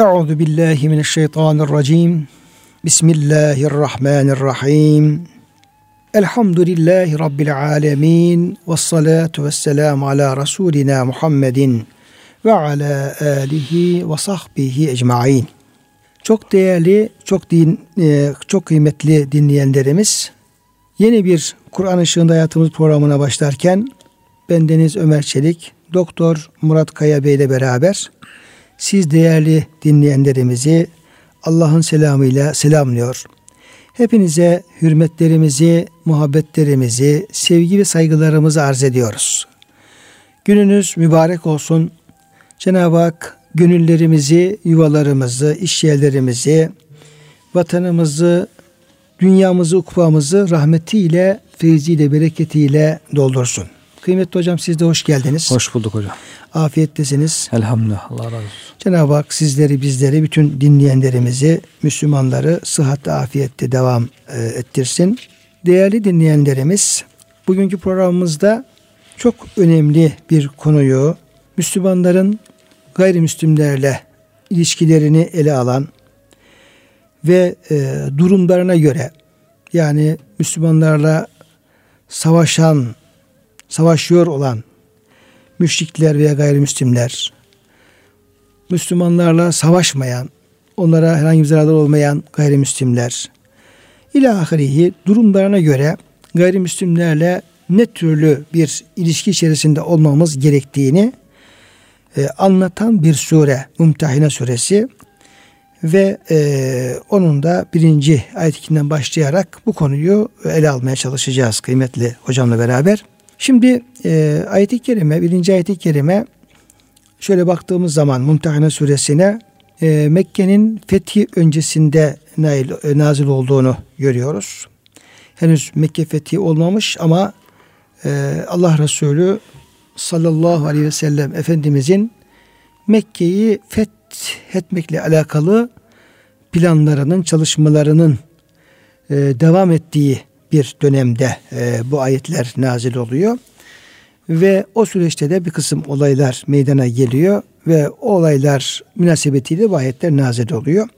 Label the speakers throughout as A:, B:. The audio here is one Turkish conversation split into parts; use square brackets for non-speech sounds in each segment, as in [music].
A: Euzu billahi mineşşeytanirracim. Bismillahirrahmanirrahim. Elhamdülillahi rabbil alamin ve salatu vesselam ala rasulina Muhammedin ve ala alihi ve sahbihi ecmaîn. Çok değerli, çok din, e, çok kıymetli dinleyenlerimiz, yeni bir Kur'an ışığında hayatımız programına başlarken ben Deniz Ömer Çelik, Doktor Murat Kaya Bey ile beraber siz değerli dinleyenlerimizi Allah'ın selamıyla selamlıyor. Hepinize hürmetlerimizi, muhabbetlerimizi, sevgi ve saygılarımızı arz ediyoruz. Gününüz mübarek olsun. Cenab-ı Hak gönüllerimizi, yuvalarımızı, iş yerlerimizi, vatanımızı, dünyamızı, ukbamızı rahmetiyle, feyziyle, bereketiyle doldursun. Kıymetli hocam siz de hoş geldiniz.
B: Hoş bulduk hocam.
A: Afiyettesiniz.
B: Elhamdülillah. Allah razı olsun.
A: Cenab-ı Hak sizleri, bizleri, bütün dinleyenlerimizi, Müslümanları sıhhatte, afiyette devam e, ettirsin. Değerli dinleyenlerimiz, bugünkü programımızda çok önemli bir konuyu Müslümanların gayrimüslimlerle ilişkilerini ele alan ve e, durumlarına göre yani Müslümanlarla savaşan, savaşıyor olan müşrikler veya gayrimüslimler, Müslümanlarla savaşmayan, onlara herhangi bir zararlar olmayan gayrimüslimler, ilahirihi durumlarına göre gayrimüslimlerle ne türlü bir ilişki içerisinde olmamız gerektiğini e, anlatan bir sure, Mümtehine suresi ve e, onun da birinci ayetinden başlayarak bu konuyu ele almaya çalışacağız kıymetli hocamla beraber. Şimdi e, ayet-i kerime, birinci ayet-i kerime şöyle baktığımız zaman Mumtehane suresine e, Mekke'nin fethi öncesinde nail, e, nazil olduğunu görüyoruz. Henüz Mekke fethi olmamış ama e, Allah Resulü sallallahu aleyhi ve sellem Efendimizin Mekke'yi fethetmekle alakalı planlarının, çalışmalarının e, devam ettiği bir dönemde e, bu ayetler nazil oluyor. Ve o süreçte de bir kısım olaylar meydana geliyor ve o olaylar münasebetiyle bu ayetler nazil oluyor.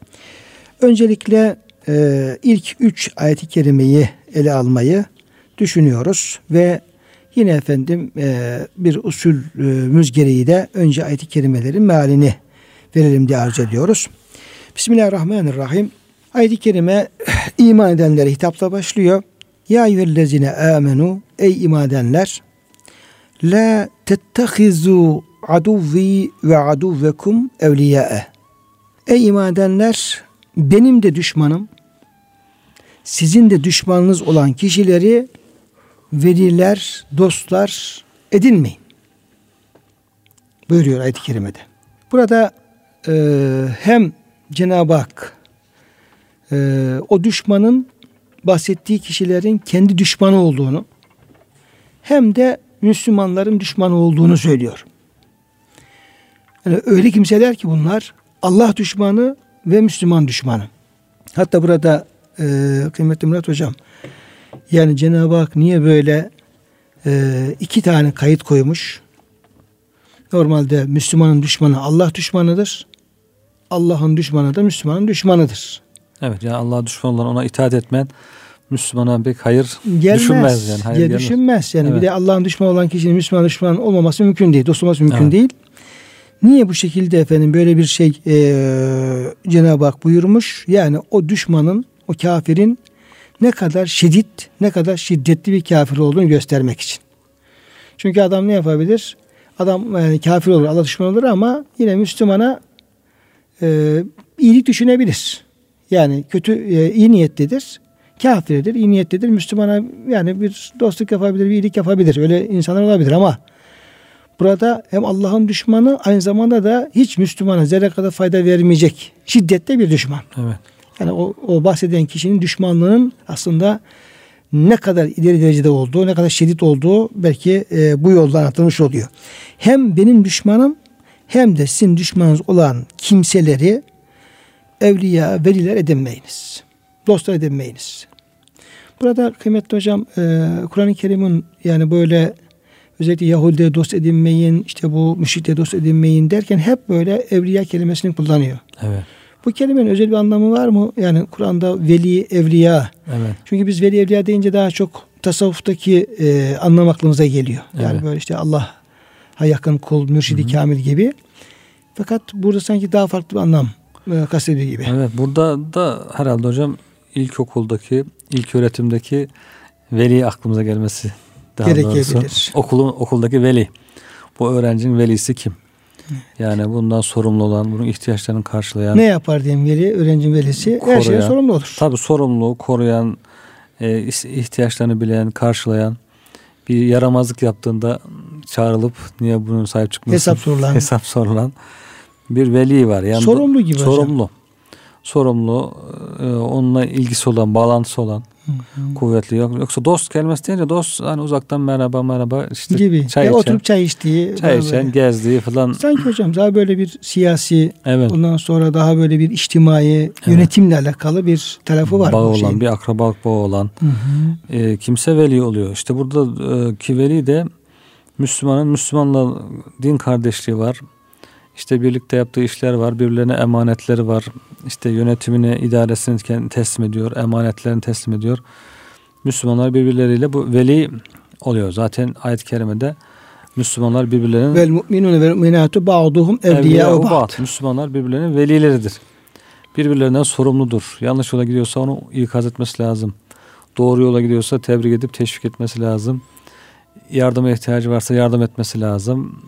A: Öncelikle e, ilk üç ayeti kerimeyi ele almayı düşünüyoruz ve yine efendim e, bir usulümüz gereği de önce ayeti kerimelerin mealini verelim diye arz ediyoruz. Bismillahirrahmanirrahim. Ayet-i kerime [clears throat] iman edenlere hitapla başlıyor. Ya eyyühellezine amenu ey iman la tettehizu aduvvi ve aduvvekum evliyae. Ey iman benim de düşmanım sizin de düşmanınız olan kişileri veliler, dostlar edinmeyin. Buyuruyor ayet-i kerimede. Burada e, hem Cenab-ı Hak e, o düşmanın bahsettiği kişilerin kendi düşmanı olduğunu hem de Müslümanların düşmanı olduğunu söylüyor. Yani öyle kimseler ki bunlar Allah düşmanı ve Müslüman düşmanı. Hatta burada e, kıymetli Murat Hocam yani Cenab-ı Hak niye böyle e, iki tane kayıt koymuş? Normalde Müslümanın düşmanı Allah düşmanıdır. Allah'ın düşmanı da Müslümanın düşmanıdır.
B: Evet yani Allah'a düşman olan ona itaat etmen Müslümana pek hayır
A: gelmez.
B: düşünmez yani. Hayır
A: ya
B: gelmez.
A: düşünmez. Yani
B: evet.
A: bir de Allah'ın düşmanı olan kişinin Müslüman düşman olmaması mümkün değil. Dost olması mümkün
B: evet.
A: değil. Niye bu şekilde efendim böyle bir şey e, Cenab-ı Hak buyurmuş? Yani o düşmanın, o kafirin ne kadar şiddet, ne kadar şiddetli bir kafir olduğunu göstermek için. Çünkü adam ne yapabilir? Adam yani kafir olur, Allah düşman olur ama yine Müslümana e, iyilik düşünebilir. Yani kötü, e, iyi niyetlidir. Kafirdir, iyi niyetlidir. Müslümana yani bir dostluk yapabilir, bir iyilik yapabilir. Öyle insanlar olabilir ama burada hem Allah'ın düşmanı aynı zamanda da hiç Müslümana zerre kadar fayda vermeyecek şiddette bir düşman.
B: Evet.
A: Yani o, o bahseden kişinin düşmanlığının aslında ne kadar ileri derecede olduğu, ne kadar şiddet olduğu belki e, bu yolda anlatılmış oluyor. Hem benim düşmanım hem de sizin düşmanınız olan kimseleri evliya, veliler edinmeyiniz. Dostlar edinmeyiniz. Burada kıymetli hocam e, Kur'an-ı Kerim'in yani böyle özellikle Yahudi'ye dost edinmeyin, işte bu müşrikle dost edinmeyin derken hep böyle evliya kelimesini kullanıyor.
B: Evet.
A: Bu kelimenin özel bir anlamı var mı? Yani Kur'an'da veli, evliya.
B: Evet.
A: Çünkü biz veli, evliya deyince daha çok tasavvuftaki e, anlam aklımıza geliyor. Yani
B: Evet.
A: böyle işte Allah'a yakın kul, mürşidi kamil gibi. Fakat burada sanki daha farklı bir anlam kastediyor gibi.
B: Evet. Burada da herhalde hocam ilkokuldaki, ilk öğretimdeki veli aklımıza gelmesi daha
A: Gerekebilir.
B: doğrusu. Okulun, okuldaki veli. Bu öğrencinin velisi kim? Yani bundan sorumlu olan, bunun ihtiyaçlarını karşılayan,
A: Ne yapar diyeyim veli, öğrencinin velisi? Her şeye
B: Koruyan.
A: sorumlu olur.
B: tabi sorumlu, koruyan, e, ihtiyaçlarını bilen, karşılayan, bir yaramazlık yaptığında çağrılıp niye bunun sahip çıkmasın?
A: Hesap sorulan. [laughs]
B: hesap sorulan bir veli var. Yani
A: Sorumlu gibi hocam.
B: sorumlu. Sorumlu, e, onunla ilgisi olan, bağlantısı olan, kuvvetli. Yok- Yoksa dost kelimesi deyince dost hani uzaktan merhaba merhaba işte
A: gibi.
B: çay
A: ya
B: içen,
A: oturup çay içtiği.
B: çay içen,
A: böyle.
B: gezdiği falan.
A: Sanki hocam daha böyle bir siyasi
B: Evet.
A: ondan sonra daha böyle bir içtimai yönetimle alakalı bir tarafı var.
B: Bağı
A: bu
B: olan,
A: şeyin.
B: bir akrabalık bağı olan
A: Hı hı.
B: e, kimse veli oluyor. İşte burada e, ki veli de Müslümanın Müslümanla din kardeşliği var. İşte birlikte yaptığı işler var. Birbirlerine emanetleri var. İşte yönetimini, idaresini teslim ediyor. Emanetlerini teslim ediyor. Müslümanlar birbirleriyle bu veli oluyor. Zaten ayet-i kerimede Müslümanlar birbirlerinin
A: Vel mu'minune vel mu'minatu ba'duhum evliya
B: evliya
A: ba'd.
B: ba'd. Müslümanlar birbirlerinin velileridir. Birbirlerinden sorumludur. Yanlış yola gidiyorsa onu ikaz etmesi lazım. Doğru yola gidiyorsa tebrik edip teşvik etmesi lazım. Yardıma ihtiyacı varsa yardım etmesi lazım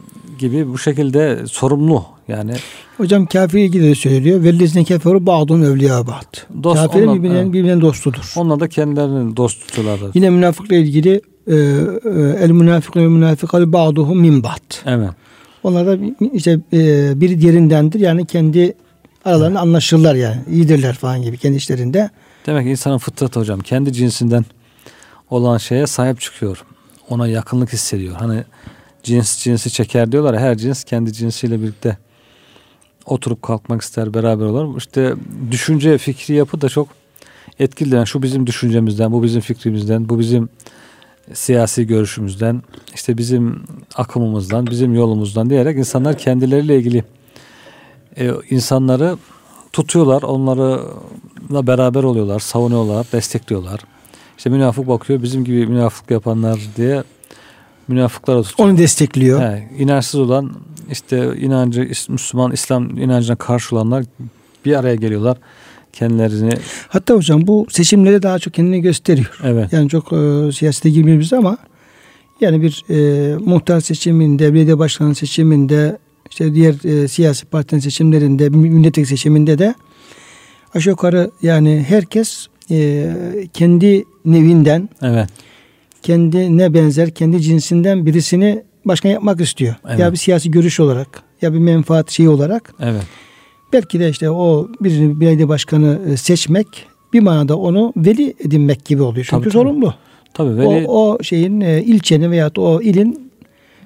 B: gibi bu şekilde sorumlu yani
A: Hocam kafir ilgili de söylüyor. Vellezine keferu ba'duhum evliya ba'd.
B: Dost
A: Kafirin
B: ondan-
A: birbirinin,
B: evet.
A: birbirinin dostudur.
B: onlar da kendilerini dost tutuyorlar.
A: Yine münafıkla ilgili e, e, el münafıkun ve münafikalu ba'duhum min ba'd.
B: Evet.
A: Onlar da işte e, biri diğerindendir. Yani kendi aralarında anlaşırlar yani. İyidirler falan gibi kendi işlerinde.
B: Demek ki insanın fıtratı hocam kendi cinsinden olan şeye sahip çıkıyor. Ona yakınlık hissediyor. Hani cins cinsi çeker diyorlar her cins kendi cinsiyle birlikte oturup kalkmak ister beraber olur. İşte düşünce fikri yapı da çok etkili. Yani şu bizim düşüncemizden, bu bizim fikrimizden, bu bizim siyasi görüşümüzden, işte bizim akımımızdan, bizim yolumuzdan diyerek insanlar kendileriyle ilgili e, insanları tutuyorlar, onlarla beraber oluyorlar, savunuyorlar, destekliyorlar. İşte münafık bakıyor bizim gibi münafık yapanlar diye münafıklara tutuyor.
A: Onu destekliyor.
B: He, inançsız olan işte inancı Müslüman İslam inancına karşı olanlar bir araya geliyorlar. Kendilerini
A: Hatta hocam bu seçimlere daha çok kendini gösteriyor.
B: evet
A: Yani çok e, siyasete girmiyoruz ama yani bir e, muhtar seçiminde, belediye başkanı seçiminde, işte diğer e, siyasi partinin seçimlerinde, milletvekili seçiminde de aşağı yukarı yani herkes e, kendi nevinden,
B: evet
A: kendine benzer, kendi cinsinden birisini başkan yapmak istiyor.
B: Evet.
A: Ya bir siyasi görüş olarak, ya bir menfaat şeyi olarak.
B: evet
A: Belki de işte o birini belediye başkanı e, seçmek bir manada onu veli edinmek gibi oluyor. Çünkü
B: Tabii,
A: sorumlu.
B: tabii veli
A: O, o şeyin e, ilçenin veyahut o ilin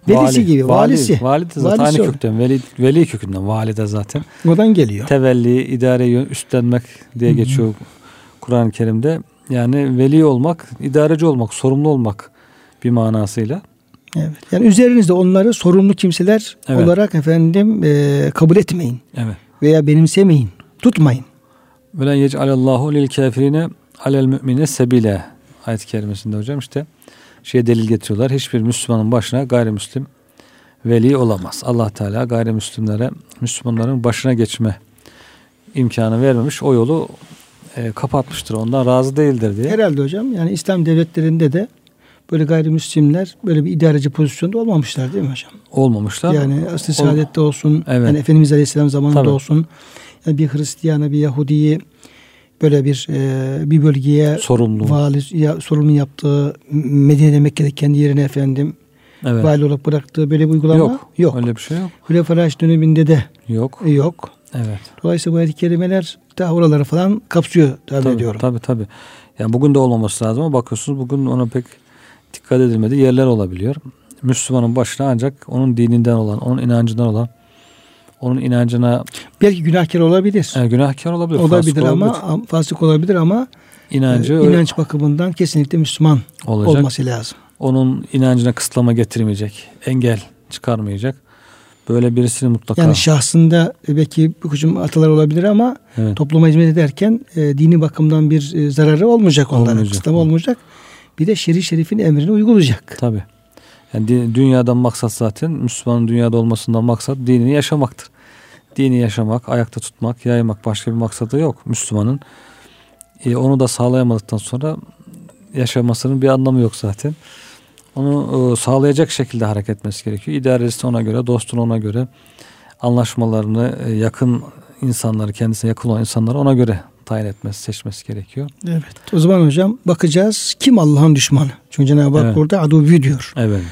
A: velisi gibi, valisi.
B: Vali de zaten
A: Valisi
B: aynı
A: o.
B: kökten. Veli, veli kökünden. Vali de zaten.
A: Oradan geliyor.
B: Tevelli, idareyi üstlenmek diye geçiyor Kur'an-ı Kerim'de. Yani veli olmak, idareci olmak, sorumlu olmak bir manasıyla.
A: Evet. Yani üzerinizde onları sorumlu kimseler
B: Evet.
A: olarak efendim e, kabul etmeyin
B: Evet.
A: veya benimsemeyin. Tutmayın.
B: Velen yec'alallahu lil kafirine alel mü'mine sebile ayet-i kerimesinde hocam işte şey delil getiriyorlar. Hiçbir Müslümanın başına gayrimüslim veli olamaz. Allah Teala gayrimüslimlere Müslümanların başına geçme imkanı vermemiş. O yolu e, kapatmıştır. Ondan razı değildir diye.
A: Herhalde hocam yani İslam devletlerinde de böyle gayrimüslimler böyle bir idareci pozisyonda olmamışlar değil mi hocam?
B: Olmamışlar.
A: Yani asr-ı saadette olsun,
B: Evet.
A: yani Efendimiz Aleyhisselam zamanında
B: Tabii.
A: olsun. Yani bir Hristiyanı, bir Yahudi'yi böyle bir e, bir bölgeye
B: sorumlu.
A: vali ya, sorumlu yaptığı Medine'de Mekke'de kendi yerine efendim
B: evet.
A: vali olarak bıraktığı böyle bir uygulama
B: Yok.
A: yok.
B: Öyle bir şey yok.
A: Hülefai Raşid döneminde de
B: Yok.
A: yok.
B: Evet.
A: Dolayısıyla bu ayet-i kerimeler daha oraları falan kapsıyor tabii,
B: Tabii,
A: ediyorum.
B: tabii tabii. Yani bugün de olmaması lazım ama bakıyorsunuz bugün ona pek dikkat edilmediği yerler olabiliyor. Müslümanın başına ancak onun dininden olan, onun inancından olan, onun inancına
A: Belki günahkar olabilir.
B: e, günahkar olabilir.
A: olabilir
B: fasık
A: ama
B: olabilir.
A: fasık olabilir ama
B: inancı
A: e, inanç bakımından kesinlikle Müslüman
B: olacak.
A: olması lazım.
B: onun inancına kısıtlama getirmeyecek, engel çıkarmayacak. Böyle birisini mutlaka...
A: Yani şahsında belki bir hücum atalar olabilir ama evet. topluma hizmet ederken e, dini bakımdan bir e, zararı olmayacak onların. Olmayacak. Kısıtlama olmayacak. Bir de şerif şerifin emrini uygulayacak.
B: Tabi. Yani dünyadan maksat zaten Müslümanın dünyada olmasından maksat dinini yaşamaktır. Dini yaşamak, ayakta tutmak, yaymak başka bir maksadı yok Müslümanın. E, onu da sağlayamadıktan sonra yaşamasının bir anlamı yok zaten. Onu e, sağlayacak şekilde hareket etmesi gerekiyor. İdaresi ona göre, dostun ona göre anlaşmalarını e, yakın insanları, kendisine yakın olan insanları ona göre tayin etmesi, seçmesi gerekiyor.
A: Evet. O zaman hocam bakacağız kim Allah'ın düşmanı? Çünkü Cenab-ı Hak evet. burada aduvü diyor.
B: Evet.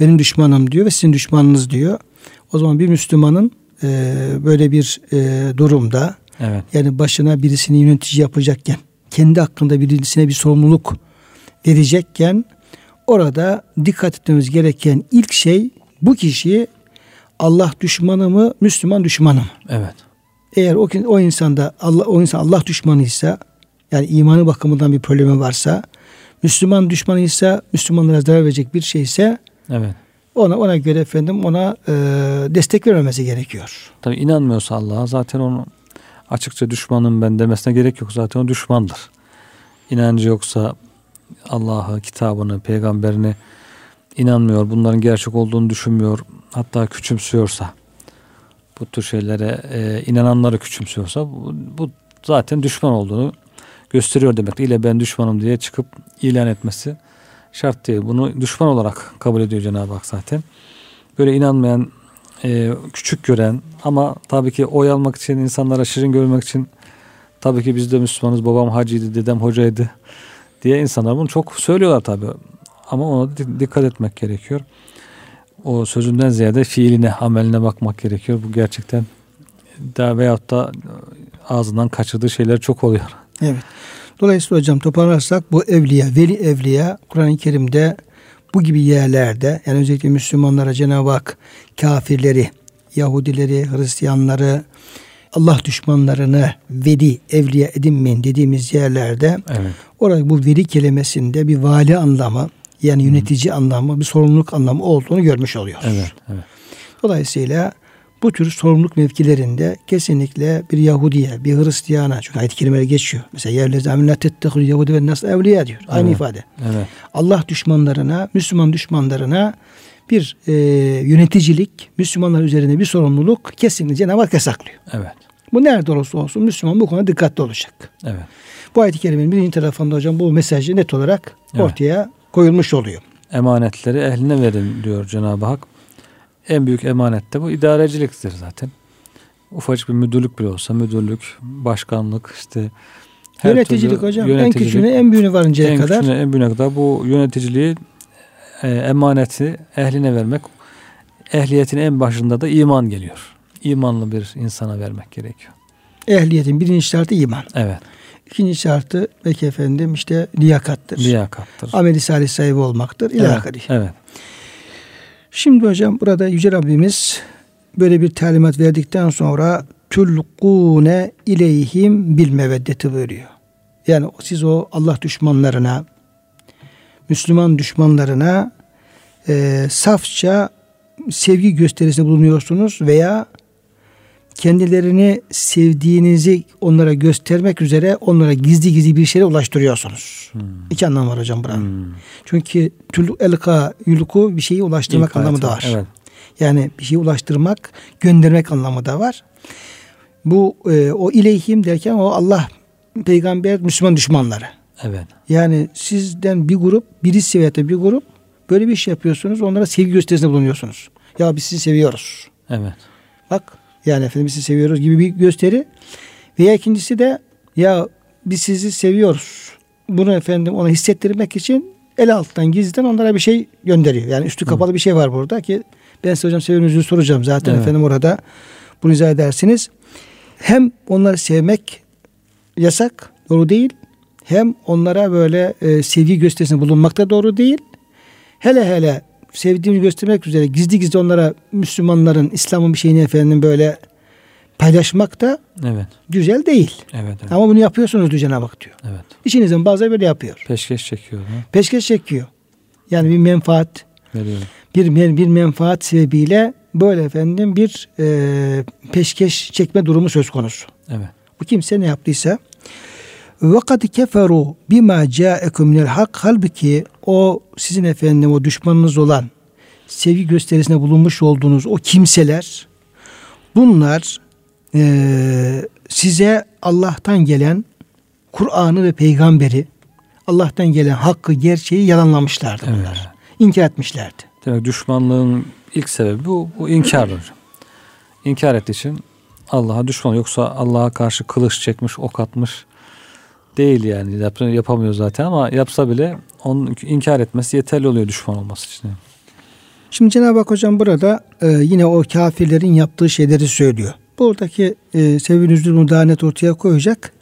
A: Benim düşmanım diyor ve sizin düşmanınız diyor. O zaman bir Müslümanın e, böyle bir e, durumda evet. yani başına birisini yönetici yapacakken kendi hakkında birisine bir sorumluluk verecekken orada dikkat etmemiz gereken ilk şey bu kişi Allah düşmanı mı, Müslüman düşmanı mı?
B: Evet.
A: Eğer o, o insanda Allah o insan Allah düşmanıysa yani imanı bakımından bir problemi varsa Müslüman düşmanıysa Müslümanlara zarar verecek bir şeyse
B: evet.
A: ona ona göre efendim ona e, destek vermemesi gerekiyor.
B: Tabi inanmıyorsa Allah'a zaten onu açıkça düşmanım ben demesine gerek yok. Zaten o düşmandır. İnancı yoksa Allah'ı, kitabını, peygamberini inanmıyor, bunların gerçek olduğunu düşünmüyor, hatta küçümsüyorsa, bu tür şeylere e, inananları küçümsüyorsa bu, bu zaten düşman olduğunu gösteriyor demek. İle ben düşmanım diye çıkıp ilan etmesi şart değil. Bunu düşman olarak kabul ediyor Cenab-ı Hak zaten. Böyle inanmayan, e, küçük gören ama tabii ki oy almak için, insanlara şirin görmek için tabii ki biz de Müslümanız, babam hacıydı, dedem hocaydı diye insanlar bunu çok söylüyorlar tabii. Ama ona dikkat etmek gerekiyor. O sözünden ziyade fiiline, ameline bakmak gerekiyor. Bu gerçekten daha veyahut da ağzından kaçırdığı şeyler çok oluyor.
A: Evet. Dolayısıyla hocam toparlarsak bu evliya, veli evliya Kur'an-ı Kerim'de bu gibi yerlerde yani özellikle Müslümanlara Cenab-ı Hak kafirleri, Yahudileri, Hristiyanları, Allah düşmanlarını veli, evliya edinmeyin dediğimiz yerlerde
B: evet.
A: orada bu veli kelimesinde bir vali anlamı yani yönetici Hı. anlamı, bir sorumluluk anlamı olduğunu görmüş oluyoruz.
B: Evet, evet.
A: Dolayısıyla bu tür sorumluluk mevkilerinde kesinlikle bir Yahudiye, bir Hristiyana çünkü ayet-i kerimeler geçiyor. Mesela yerlezi amillat tettehul Yahudi ve nas evliya diyor. Aynı evet, ifade.
B: Evet.
A: Allah düşmanlarına, Müslüman düşmanlarına bir e, yöneticilik, Müslümanlar üzerine bir sorumluluk kesinlikle Cenab-ı Hak yasaklıyor.
B: Evet.
A: Bu nerede olursa olsun Müslüman bu konuda dikkatli olacak.
B: Evet.
A: Bu ayet-i kerimenin birinci tarafında hocam bu mesajı net olarak evet. ortaya koyulmuş oluyor.
B: Emanetleri ehline verin diyor Cenab-ı Hak. En büyük emanet de bu idareciliktir zaten. Ufacık bir müdürlük bile olsa müdürlük, başkanlık işte
A: her yöneticilik hocam yöneticilik, en küçüğüne en büyüğüne varıncaya
B: en
A: kadar.
B: En küçüğüne en büyüğüne kadar bu yöneticiliği e, emaneti ehline vermek ehliyetin en başında da iman geliyor. İmanlı bir insana vermek gerekiyor.
A: Ehliyetin birinci şartı iman.
B: Evet.
A: İkinci şartı belki efendim işte liyakattır.
B: Liyakattır.
A: Ameli salih sahibi olmaktır.
B: Evet. evet.
A: Şimdi hocam burada Yüce Rabbimiz böyle bir talimat verdikten sonra tulkune ileyhim bil meveddeti buyuruyor. Yani siz o Allah düşmanlarına, Müslüman düşmanlarına e, safça sevgi gösterisinde bulunuyorsunuz veya kendilerini sevdiğinizi onlara göstermek üzere onlara gizli gizli bir şeye ulaştırıyorsunuz. Hmm. İki anlam var hocam burada. Hmm. Çünkü tül elka yulku bir şeyi ulaştırmak İlk anlamı da var. Evet. Yani bir şeyi ulaştırmak, göndermek anlamı da var. Bu e, o ileyhim derken o Allah peygamber Müslüman düşmanları.
B: Evet.
A: Yani sizden bir grup, birisi veya bir grup böyle bir iş yapıyorsunuz. Onlara sevgi gösterisinde bulunuyorsunuz. Ya biz sizi seviyoruz.
B: Evet.
A: Bak yani efendim sizi seviyoruz gibi bir gösteri. Veya ikincisi de ya biz sizi seviyoruz. Bunu efendim ona hissettirmek için el alttan gizliden onlara bir şey gönderiyor. Yani üstü kapalı Hı. bir şey var burada ki ben size hocam seviyorsunuz soracağım zaten evet. efendim orada bunu izah edersiniz. Hem onları sevmek yasak, doğru değil. Hem onlara böyle e, sevgi gösterisinde bulunmak da doğru değil. Hele hele sevdiğimizi göstermek üzere gizli gizli onlara Müslümanların İslam'ın bir şeyini efendim böyle paylaşmak da
B: evet.
A: güzel değil.
B: Evet, evet.
A: Ama bunu yapıyorsunuz diyor Cenab-ı Hak diyor.
B: Evet.
A: İçinizden bazıları böyle yapıyor.
B: Peşkeş çekiyor. Mu?
A: Peşkeş çekiyor. Yani bir menfaat
B: Veriyor.
A: bir bir menfaat sebebiyle böyle efendim bir e, peşkeş çekme durumu söz konusu.
B: Evet.
A: Bu kimse ne yaptıysa kad keferu bima ca'ekum minel hak halbuki o sizin efendim o düşmanınız olan sevgi gösterisine bulunmuş olduğunuz o kimseler bunlar e, size Allah'tan gelen Kur'an'ı ve peygamberi Allah'tan gelen hakkı gerçeği yalanlamışlardı
B: Evet.
A: bunlar. İnkar etmişlerdi.
B: Demek düşmanlığın ilk sebebi bu, bu inkar hocam. İnkar ettiği için Allah'a düşman. Yoksa Allah'a karşı kılıç çekmiş, ok atmış değil yani. Yap, yapamıyor zaten ama yapsa bile onun inkar etmesi yeterli oluyor düşman olması için.
A: Şimdi Cenab-ı Hak hocam burada e, yine o kafirlerin yaptığı şeyleri söylüyor. Buradaki e, sebebi nüzulunu daha net ortaya koyacak.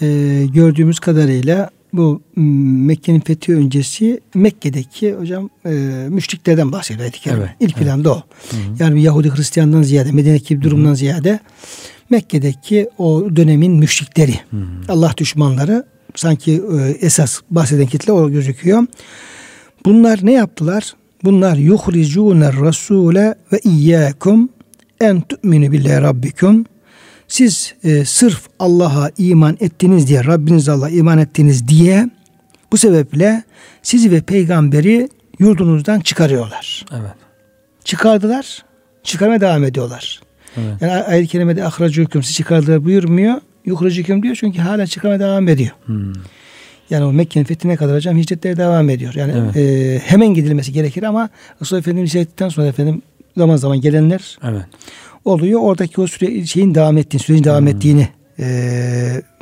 A: E, gördüğümüz kadarıyla bu Mekke'nin fethi öncesi Mekke'deki hocam e, müşriklerden bahsediyor.
B: Evet,
A: İlk
B: evet.
A: planda o. Yani bir Yahudi Hristiyandan ziyade Medine'deki durumdan ziyade Mekke'deki o dönemin müşrikleri, Allah düşmanları sanki e, esas bahseden kitle o gözüküyor. Bunlar ne yaptılar? Bunlar yuhricûne rasûle ve iyyâkum en tu'minu billahi rabbikum. Siz e, sırf Allah'a iman ettiniz diye, Rabbiniz Allah'a iman ettiniz diye bu sebeple sizi ve peygamberi yurdunuzdan çıkarıyorlar.
B: Evet.
A: Çıkardılar, çıkarmaya devam ediyorlar.
B: Evet.
A: Yani ay- ayet-i kerimede ahracûküm sizi çıkardılar buyurmuyor. Yuhricûküm diyor çünkü hala çıkarmaya devam ediyor.
B: Hmm.
A: Yani o Mekke'nin fethine kadar hocam hicretleri devam ediyor. Yani
B: Evet.
A: e, hemen gidilmesi gerekir ama Resulullah Efendimiz hicret ettikten sonra efendim zaman zaman gelenler
B: Evet.
A: oluyor. Oradaki o süre, şeyin devam ettiğini, sürecin devam ettiğini e,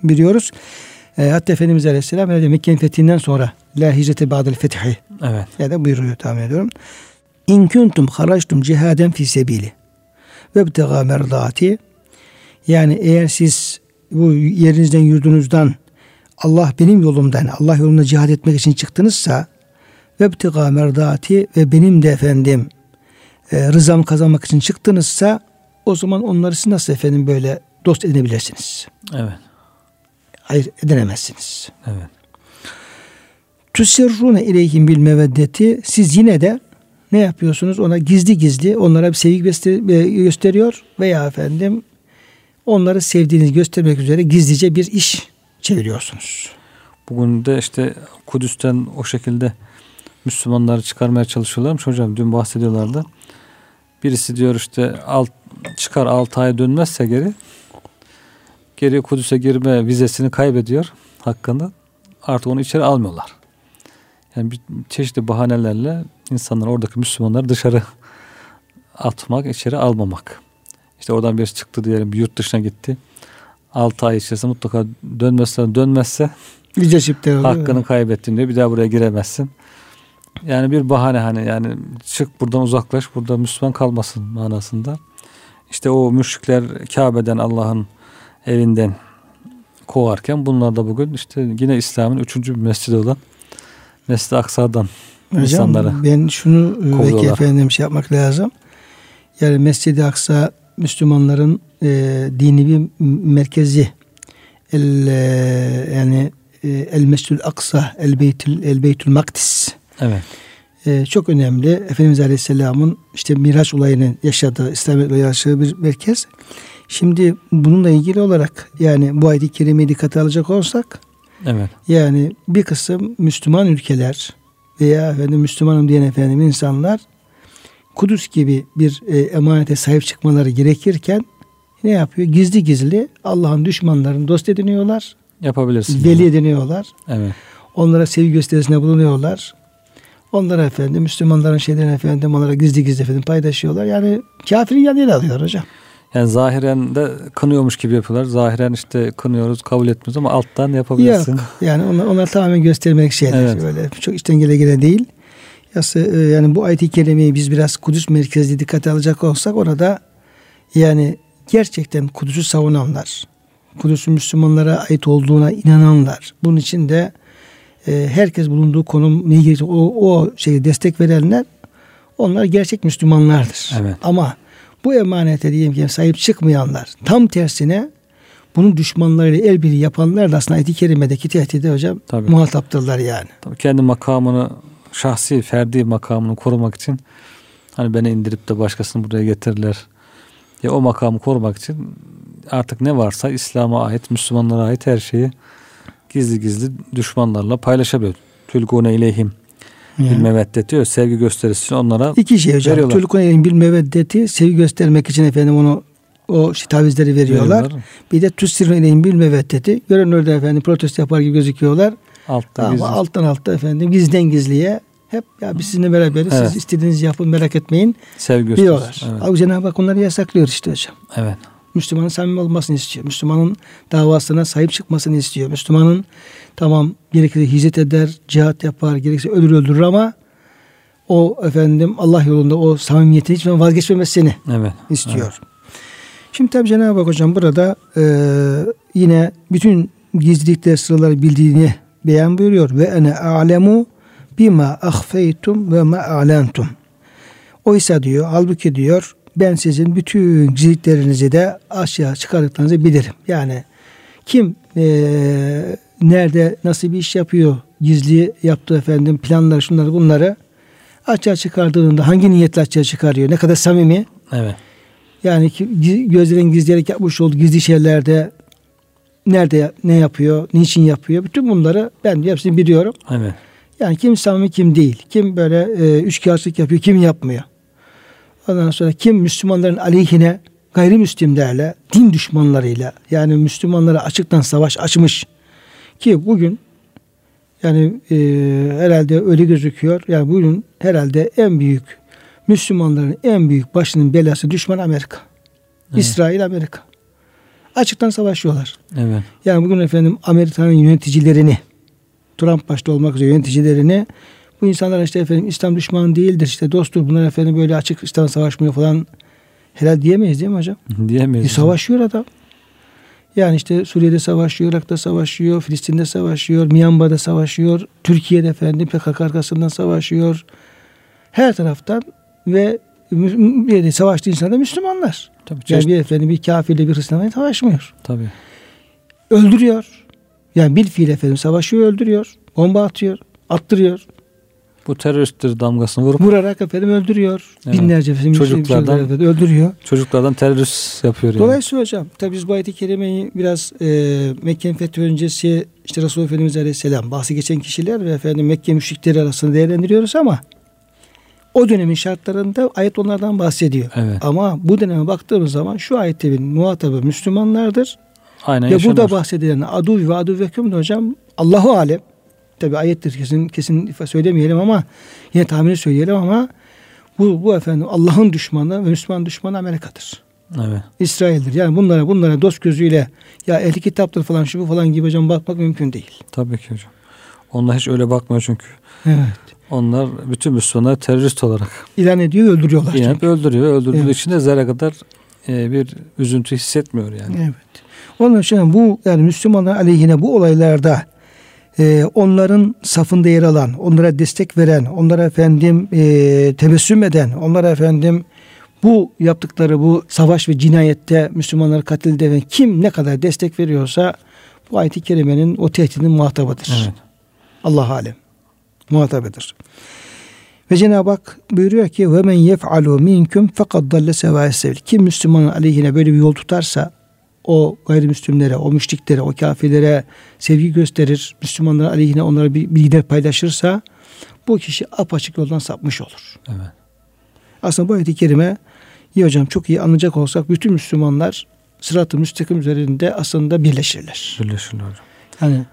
A: biliyoruz. E, hatta Efendimiz Aleyhisselam diyor, Mekke'nin fethinden sonra la hicrete ba'del fethi
B: Evet.
A: ya da buyuruyor tahmin ediyorum. İn kuntum haraçtum cihaden fi sebili ve btega merdati yani eğer siz bu yerinizden yurdunuzdan Allah benim yolumdan Allah yolunda cihad etmek için çıktınızsa ve btega merdati ve benim de efendim e, rızamı kazanmak için çıktınızsa o zaman onları siz nasıl efendim böyle dost edinebilirsiniz?
B: Evet.
A: Hayır edinemezsiniz.
B: Evet.
A: Tüsirrune ileyhim bil meveddeti siz yine de ne yapıyorsunuz? Ona gizli gizli onlara bir sevgi e, gösteriyor veya efendim onları sevdiğinizi göstermek üzere gizlice bir iş çeviriyorsunuz.
B: Bugün de işte Kudüs'ten o şekilde Müslümanları çıkarmaya çalışıyorlarmış hocam. Dün bahsediyorlardı. Birisi diyor işte alt, çıkar 6 ay dönmezse geri geri Kudüs'e girme vizesini kaybediyor hakkında. Artık onu içeri almıyorlar. Yani bir çeşitli bahanelerle insanlar oradaki Müslümanları dışarı atmak, içeri almamak. İşte oradan birisi çıktı diyelim bir yurt dışına gitti. 6 ay içerisinde mutlaka dönmezse dönmezse
A: oluyor.
B: hakkını kaybettin diyor. Bir daha buraya giremezsin. Yani bir bahane hani yani çık buradan uzaklaş burada Müslüman kalmasın manasında. İşte o müşrikler Kabe'den Allah'ın evinden kovarken bunlar da bugün işte yine İslam'ın üçüncü bir mescidi olan Mescid-i Aksa'dan
A: Hocam
B: insanları
A: ben şunu e, belki
B: kovuyorlar.
A: efendim şey yapmak lazım. Yani Mescid-i Aksa Müslümanların e, dini bir merkezi. El, e, yani e, El Mescid-i Aksa El Beytül, El Beytül Makdis.
B: evet
A: e, çok önemli. Efendimiz Aleyhisselam'ın işte Miraç olayını yaşadığı, İslamiyet'le yaşadığı bir merkez. Şimdi bununla ilgili olarak yani bu ayet-i kerimeyi dikkate alacak olsak
B: evet
A: yani bir kısım Müslüman ülkeler veya efendim Müslümanım diyen efendim insanlar Kudüs gibi bir e, emanete sahip çıkmaları gerekirken ne yapıyor? Gizli gizli Allah'ın düşmanlarını dost ediniyorlar,
B: yapabilirsin.
A: veli ediniyorlar.
B: Evet.
A: Onlara sevgi gösterisinde bulunuyorlar. Onlara efendim Müslümanların şeylerini efendim onlara gizli gizli efendim paylaşıyorlar. Yani kafirin yanıyla alıyor hocam.
B: Yani zahiren de kınıyormuş gibi yapıyorlar. Zahiren işte kınıyoruz, kabul etmiyoruz ama alttan yapabilirsin.
A: Yok. Yani onlar, onlar tamamen göstermek şeyler.
B: Evet.
A: Böyle çok içten gele gele değil. E, yani bu ayet-i kerimeyi biz biraz Kudüs merkezli dikkate alacak olsak orada yani gerçekten Kudüs'ü savunanlar, Kudüs'ün Müslümanlara ait olduğuna inananlar, bunun için de e, herkes bulunduğu konum ne o, o şeyi destek verenler onlar gerçek Müslümanlardır.
B: Evet.
A: Ama bu emanete diyelim ki sahip çıkmayanlar tam tersine bunun düşmanlarıyla el birliği yapanlar da aslında ayet-i kerimedeki tehdide hocam
B: Tabii.
A: muhataptırlar yani.
B: Tabii kendi makamını şahsi ferdi makamını korumak için hani beni indirip de başkasını buraya getirirler. Ya o makamı korumak için artık ne varsa İslam'a ait, Müslümanlara ait her şeyi gizli gizli düşmanlarla paylaşabiliyor. Tülgune ileyhim
A: Yani.
B: bil meveddet diyor. Sevgi gösterisi için onlara
A: İki şey hocam.
B: veriyorlar.
A: Tülkun elin bil meveddeti sevgi göstermek için efendim onu o tavizleri veriyorlar.
B: veriyorlar.
A: Bir de tüssirun elin bil meveddeti. Gören orada efendim protesto yapar gibi gözüküyorlar.
B: Altta
A: Ama
B: gizli.
A: alttan altta efendim gizliden gizliye hep ya biz sizinle beraberiz.
B: Evet.
A: Siz istediğinizi yapın merak etmeyin
B: sevgi gösterisi.
A: diyorlar.
B: Evet.
A: Cenab-ı Hak onları yasaklıyor işte hocam.
B: evet.
A: Müslümanın samimi olmasını istiyor. Müslümanın davasına sahip çıkmasını istiyor. Müslümanın tamam gerekirse hicret eder, cihat yapar, gerekirse ölür öldürür ama o efendim Allah yolunda o samimiyetin hiç vazgeçmemesini
B: Evet.
A: istiyor. Şimdi tabi Cenab-ı Hak hocam burada e, yine bütün gizlilikler sırları bildiğini beyan buyuruyor. Ve ene alemu bima ahfeytum ve ma alentum. Oysa diyor halbuki diyor ben sizin bütün gizliliklerinizi de aşağı çıkardıklarınızı bilirim. Yani kim e, nerede nasıl bir iş yapıyor gizli yaptığı efendim planları şunları bunları açığa çıkardığında hangi niyetle açığa çıkarıyor ne kadar samimi
B: Evet.
A: yani gözlerin gizleyerek yapmış olduğu gizli şeylerde nerede ne yapıyor, niçin yapıyor bütün bunları ben hepsini biliyorum.
B: Evet.
A: Yani kim samimi kim değil. Kim böyle e, üçkağıtlık yapıyor, kim yapmıyor. Ondan sonra kim Müslümanların aleyhine gayrimüslimlerle, din düşmanlarıyla yani Müslümanlara açıktan savaş açmış ki bugün yani e, herhalde öyle gözüküyor. Yani bugün herhalde en büyük Müslümanların en büyük başının belası düşman Amerika.
B: Evet.
A: İsrail Amerika. Açıktan savaşıyorlar.
B: Evet.
A: Yani bugün efendim Amerika'nın yöneticilerini Trump başta olmak üzere yöneticilerini bu insanlar işte efendim İslam düşmanı değildir işte dosttur bunlar efendim böyle açık İslam savaşmıyor falan helal diyemeyiz değil mi hocam?
B: Diyemeyiz.
A: E, savaşıyor adam. Yani işte Suriye'de savaşıyor, Irak'ta savaşıyor, Filistin'de savaşıyor, Myanmar'da savaşıyor, Türkiye'de efendim PKK arkasından savaşıyor. Her taraftan ve mü- savaştığı insanlar da Müslümanlar.
B: Tabii,
A: Yani bir efendim bir kafirle bir Hristiyanla savaşmıyor
B: tabii.
A: öldürüyor. Yani bir fiil efendim savaşıyor öldürüyor. Bomba atıyor. Attırıyor.
B: Bu teröristtir damgasını vurup
A: Vurarak efendim öldürüyor.
B: Evet.
A: Binlerce efendim
B: Çocuklardan-
A: çocuklar efendim öldürüyor.
B: çocuklardan terörist yapıyor yani.
A: Dolayısıyla hocam tabi biz bu ayet-i kerimeyi biraz e, Mekke'nin fethi öncesi işte Resulullah Efendimiz Aleyhisselam bahsi geçen kişiler ve efendim Mekke müşrikleri arasında değerlendiriyoruz ama o dönemin şartlarında ayet onlardan bahsediyor.
B: Evet.
A: Ama bu döneme baktığımız zaman şu ayette muhatabı Müslümanlardır.
B: Aynen
A: Ve
B: yaşanıyor.
A: burada bahsedilen adu ve adu de hocam Allahu alem. Tabi ayettir kesin kesin söylemeyelim ama yine tahmini söyleyelim ama bu bu efendim Allah'ın düşmanı ve Müslüman düşmanı Amerika'dır.
B: Evet.
A: İsrail'dir. Yani bunlara bunlara dost gözüyle ya ehli kitaptır falan şu bu falan gibi hocam bakmak mümkün değil.
B: Tabii ki hocam. Onlar hiç öyle bakmıyor çünkü.
A: Evet.
B: Onlar bütün Müslümanları terörist olarak [laughs]
A: İlan ediyor öldürüyorlar.
B: inanıp
A: çünkü.
B: öldürüyor. Öldürdüğü
A: Evet.
B: için de zerre kadar e, bir üzüntü hissetmiyor yani.
A: Evet. Onun için bu yani Müslümanlar aleyhine bu olaylarda e, onların safında yer alan, onlara destek veren, onlara efendim e, tebessüm eden, onlara efendim bu yaptıkları bu savaş ve cinayette Müslümanları katilde eden kim ne kadar destek veriyorsa bu ayet-i kerimenin o tehdidin muhatabıdır.
B: Evet.
A: Allah alem. Muhatabıdır. Ve Cenab-ı Hak buyuruyor ki ve men yef'alu minkum fekad dalle sebil. Kim Müslümanın aleyhine böyle bir yol tutarsa o gayrimüslimlere, o müşriklere, o kafirlere sevgi gösterir. Müslümanların aleyhine onlara bir bilgiler paylaşırsa bu kişi apaçık yoldan sapmış olur.
B: Evet.
A: Aslında bu ayet-i kerime iyi hocam çok iyi anlayacak olsak bütün Müslümanlar sırat-ı müstakim üzerinde aslında birleşirler.
B: Birleşirler hocam.
A: Yani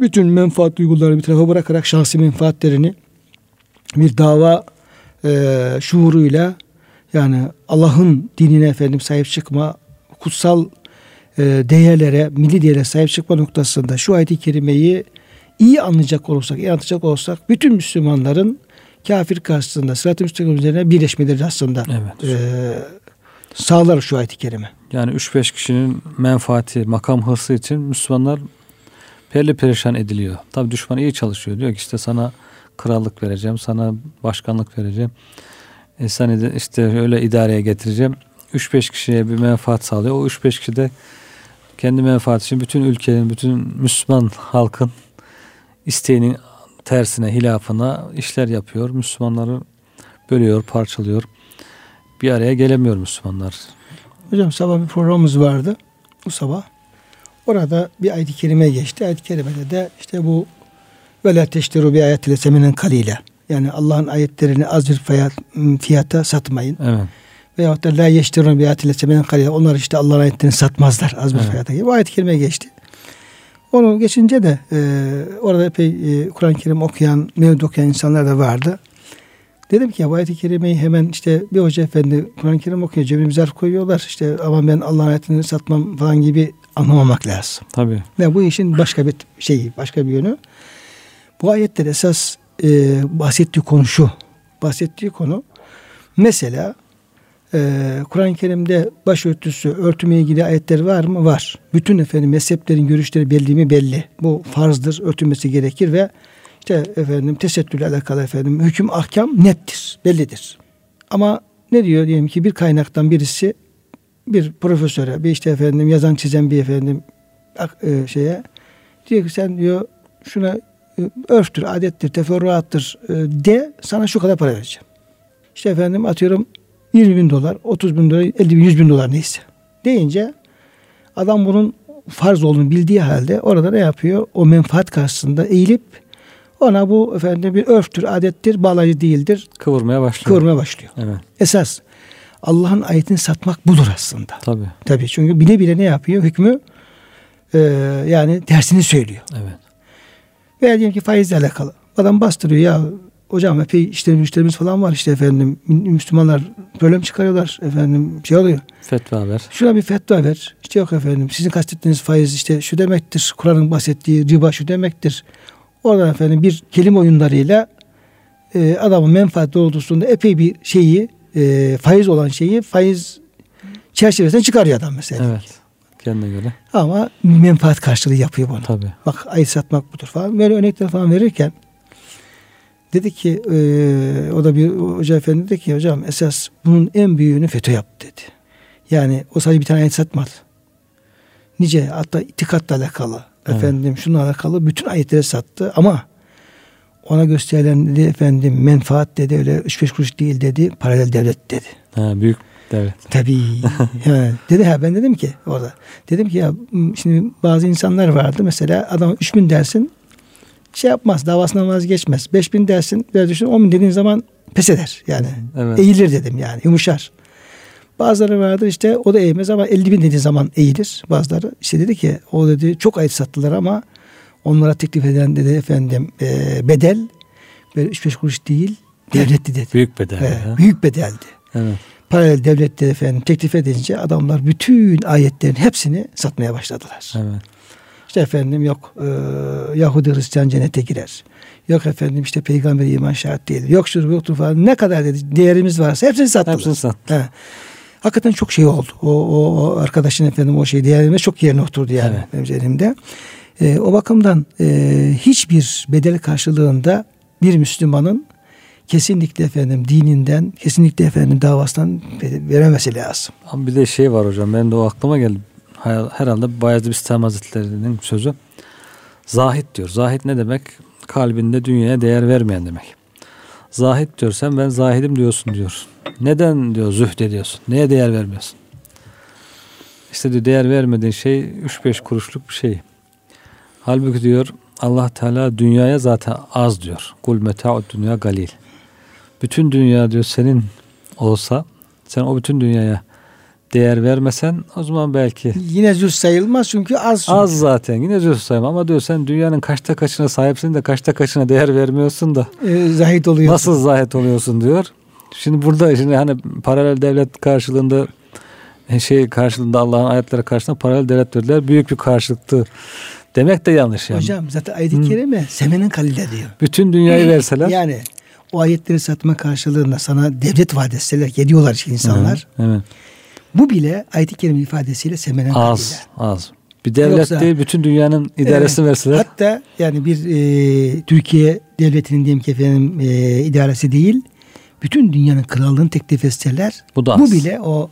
A: bütün menfaat duygularını bir tarafa bırakarak şahsi menfaatlerini bir dava e, şuuruyla yani Allah'ın dinine efendim sahip çıkma, kutsal değerlere, milli değerlere sahip çıkma noktasında şu ayet-i kerimeyi iyi anlayacak olursak, iyi anlayacak olursak bütün Müslümanların kafir karşısında sırat-ı müstakim üzerine birleşmeleri aslında
B: Evet.
A: e, sağlar şu ayet-i kerime.
B: Yani 3-5 kişinin menfaati, makam hırsı için Müslümanlar perli perişan ediliyor. Tabi düşman iyi çalışıyor. Diyor ki işte sana krallık vereceğim, sana başkanlık vereceğim. E seni de işte öyle idareye getireceğim. 3-5 kişiye bir menfaat sağlıyor. O 3-5 kişi de kendi menfaati için bütün ülkenin, bütün Müslüman halkın isteğini tersine, hilafına işler yapıyor. Müslümanları bölüyor, parçalıyor. Bir araya gelemiyor Müslümanlar.
A: Hocam sabah bir programımız vardı. Bu sabah. Orada bir ayet-i kerime geçti. Ayet-i kerimede de işte bu ve la teşteru bi ayetiyle seminen kalile. Yani Allah'ın ayetlerini az bir fiyat, fiyata satmayın.
B: Evet.
A: Veyahut da la yeşterun bi ayetiyle kalile. Onlar işte Allah'ın ayetlerini satmazlar az bir
B: Evet.
A: fiyata. Bu ayet-i kerime geçti. Onu geçince de e, orada epey e, Kur'an-ı Kerim okuyan, mevlid okuyan insanlar da vardı. Dedim ki ya bu ayet-i kerimeyi hemen işte bir hoca efendi Kur'an-ı Kerim okuyor. Cebine zarf koyuyorlar. İşte ama ben Allah'ın ayetini satmam falan gibi anlamamak lazım.
B: Tabii.
A: Ve bu işin başka bir şeyi, başka bir yönü. Bu ayetler esas e, bahsettiği konu şu. Bahsettiği konu mesela e, Kur'an-ı Kerim'de başörtüsü, örtümle ilgili ayetler var mı? Var. Bütün efendim mezheplerin görüşleri belli mi? Belli. Bu farzdır, örtülmesi gerekir ve işte efendim tesettürle alakalı efendim hüküm ahkam nettir, bellidir. Ama ne diyor diyelim ki bir kaynaktan birisi bir profesöre, bir işte efendim yazan çizen bir efendim e, şeye diyor ki sen diyor şuna e, örftür, adettir, teferruattır e, de sana şu kadar para vereceğim. İşte efendim atıyorum 20 bin dolar, 30 bin dolar, 50 bin, 100 bin dolar neyse. Deyince adam bunun farz olduğunu bildiği halde orada ne yapıyor? O menfaat karşısında eğilip ona bu efendim bir örftür, adettir, bağlayıcı değildir.
B: Kıvırmaya başlıyor.
A: Kıvırmaya başlıyor.
B: Evet.
A: Esas Allah'ın ayetini satmak budur aslında.
B: Tabii.
A: Tabii çünkü bile bile ne yapıyor? Hükmü e, yani tersini söylüyor.
B: Evet.
A: Veya diyelim ki faizle alakalı. Adam bastırıyor ya hocam epey işlerimiz, müşterimiz falan var işte efendim. Müslümanlar problem çıkarıyorlar efendim şey oluyor.
B: Fetva ver.
A: Şuna bir fetva ver. İşte yok efendim sizin kastettiğiniz faiz işte şu demektir. Kur'an'ın bahsettiği riba şu demektir. Oradan efendim bir kelime oyunlarıyla e, adamın menfaat doğrultusunda epey bir şeyi e, faiz olan şeyi faiz çerçevesinden çıkarıyor adam mesela.
B: Evet. Kendine göre.
A: Ama menfaat karşılığı yapıyor bunu.
B: Tabii.
A: Bak ayı satmak budur falan. Böyle örnekler falan verirken dedi ki e, o da bir hoca efendi dedi ki hocam esas bunun en büyüğünü FETÖ yaptı dedi. Yani o sadece bir tane ayet satmadı. Nice hatta itikatla alakalı
B: Evet.
A: efendim şununla alakalı bütün ayetleri sattı ama ona gösterilen dedi efendim menfaat dedi öyle 3-5 kuruş değil dedi paralel devlet dedi.
B: Ha, büyük devlet.
A: Tabii. [laughs] yani dedi ha ben dedim ki orada. Dedim ki ya şimdi bazı insanlar vardı mesela adam 3000 dersin şey yapmaz davasından vazgeçmez. 5000 dersin biraz düşün 10 bin dediğin zaman pes eder yani.
B: Evet.
A: Eğilir dedim yani yumuşar. Bazıları vardır işte o da eğmez ama 50 bin dediği zaman eğilir. Bazıları işte dedi ki o dedi çok ayet sattılar ama onlara teklif eden dedi efendim e, bedel böyle 3-5 kuruş değil devletti dedi.
B: Büyük bedel.
A: Evet,
B: ya.
A: büyük bedeldi
B: Evet.
A: paralel devlette efendim teklif edince adamlar bütün ayetlerin hepsini satmaya başladılar.
B: Evet.
A: İşte efendim yok e, Yahudi Hristiyan cennete girer. Yok efendim işte peygamber iman şart değil. Yok şu yok falan ne kadar dedi değerimiz varsa hepsini sattılar.
B: Hepsini sat.
A: He. Hakikaten çok şey oldu. O, o, o arkadaşın efendim o şey değerime çok yerine oturdu yani
B: Evet.
A: benim üzerimde. E, o bakımdan e, hiçbir bedel karşılığında bir Müslümanın kesinlikle efendim dininden, kesinlikle efendim davasından veremesi lazım.
B: Ama bir de şey var hocam. Ben de o aklıma geldi. Herhalde Bayezid Bistami Hazretleri'nin sözü. Zahit diyor. Zahit ne demek? Kalbinde dünyaya değer vermeyen demek. Zahit diyor sen ben zahidim diyorsun diyor. Neden diyor zühd ediyorsun? Neye değer vermiyorsun? İşte diyor değer vermediğin şey 3-5 kuruşluk bir şey. Halbuki diyor Allah Teala dünyaya zaten az diyor. Kul meta'ud dünya galil. Bütün dünya diyor senin olsa sen o bütün dünyaya değer vermesen o zaman belki
A: Yine züz sayılmaz çünkü az. çünkü.
B: az zaten yine diyor sayım ama diyor sen dünyanın kaçta kaçına sahipsin de kaçta kaçına değer vermiyorsun da
A: E, zahit oluyor.
B: nasıl zahit oluyorsun diyor. Şimdi burada şimdi hani paralel devlet karşılığında e, şey karşılığında Allah'ın ayetleri karşılığında paralel devlet verdiler. Büyük bir karşılıktı. Demek de yanlış yani.
A: Hocam zaten ayet-i kerime semenin kalile diyor.
B: Bütün dünyayı [clears throat] verseler
A: Yani o ayetleri satma karşılığında sana devlet vaat etseler geliyorlar işte insanlar.
B: Evet, evet.
A: Bu bile ayet-i kerime ifadesiyle semenen
B: Az,
A: kalile.
B: az. Bir devlet
A: Yoksa-
B: değil bütün dünyanın idaresini
A: Evet.
B: verseler.
A: Hatta yani bir e, Türkiye devletinin diyelim ki efendim e, idaresi değil. Bütün dünyanın krallığını teklif etseler
B: Bu da
A: bu
B: az.
A: bile o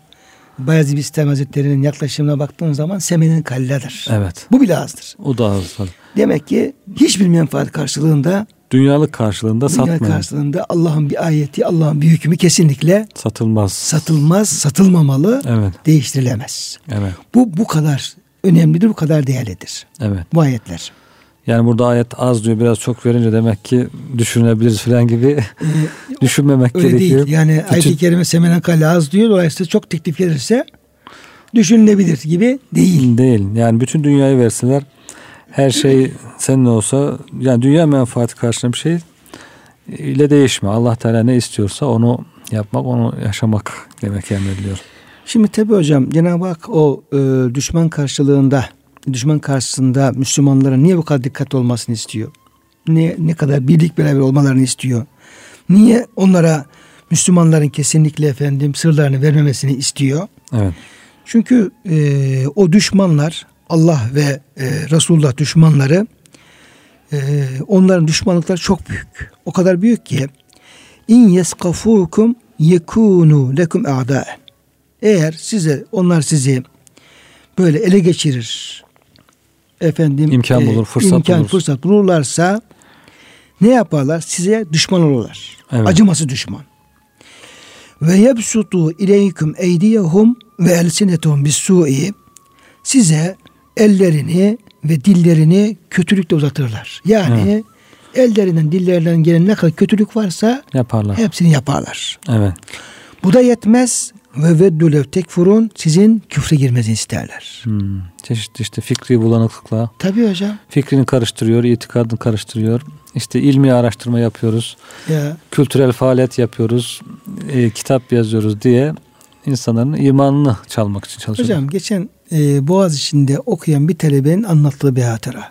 A: Bayezid Bistami Hazretleri'nin yaklaşımına baktığın zaman semenin kaliledir.
B: Evet.
A: Bu bile azdır.
B: O da az. tabii.
A: Demek ki hiçbir menfaat karşılığında
B: Dünyalık karşılığında
A: Dünya
B: satmayın.
A: karşılığında Allah'ın bir ayeti, Allah'ın bir hükmü kesinlikle
B: Satılmaz.
A: satılmaz, satılmamalı,
B: Evet.
A: değiştirilemez.
B: Evet.
A: Bu bu kadar önemlidir, bu kadar değerlidir.
B: Evet.
A: Bu ayetler.
B: Yani burada ayet az diyor biraz çok verince demek ki düşünebiliriz falan gibi [laughs] düşünmemek
A: Öyle
B: gerekiyor.
A: değil. Yani
B: Bütün-
A: ayet-i kerime semenen kale az diyor. Dolayısıyla çok teklif gelirse düşünülebilir gibi değil.
B: Değil. Yani bütün dünyayı verseler her şey senin olsa yani dünya menfaati karşılığında bir şey ile değişme. Allah Teala ne istiyorsa onu yapmak, onu yaşamak demek emrediliyor.
A: Şimdi tabi hocam Cenab-ı Hak o e, düşman karşılığında düşman karşısında Müslümanların niye bu kadar dikkat olmasını istiyor? Ne, ne kadar birlik beraber olmalarını istiyor? Niye onlara Müslümanların kesinlikle efendim sırlarını vermemesini istiyor?
B: Evet.
A: Çünkü e, o düşmanlar Allah ve e, Resulullah düşmanları e, onların düşmanlıkları çok büyük. O kadar büyük ki in yeskafukum yekunu lekum a'da. Eğer size onlar sizi böyle ele geçirir efendim
B: İmkan bulur, fırsat
A: imkan,
B: bulur.
A: fırsat bulurlarsa ne yaparlar? Size düşman olurlar.
B: Evet.
A: Acıması düşman. Ve yebsutu ileyküm eydiyehum ve elsinetum bis-su'i size ellerini ve dillerini kötülükle uzatırlar. Yani ellerinden dillerinden gelen ne kadar kötülük varsa
B: Yaparlar.
A: hepsini yaparlar.
B: Evet.
A: Bu da yetmez ve veddu lev tekfurun sizin küfre girmenizi isterler.
B: Hmm. Çeşitli işte fikri bulanıklıkla
A: Tabii hocam.
B: fikrini karıştırıyor, itikadını karıştırıyor. İşte ilmi araştırma yapıyoruz,
A: Ya
B: kültürel faaliyet yapıyoruz, e, kitap yazıyoruz diye insanların imanını çalmak için çalışıyorlar.
A: hocam geçen e, Boğaz içinde okuyan bir talebenin anlattığı bir hatıra.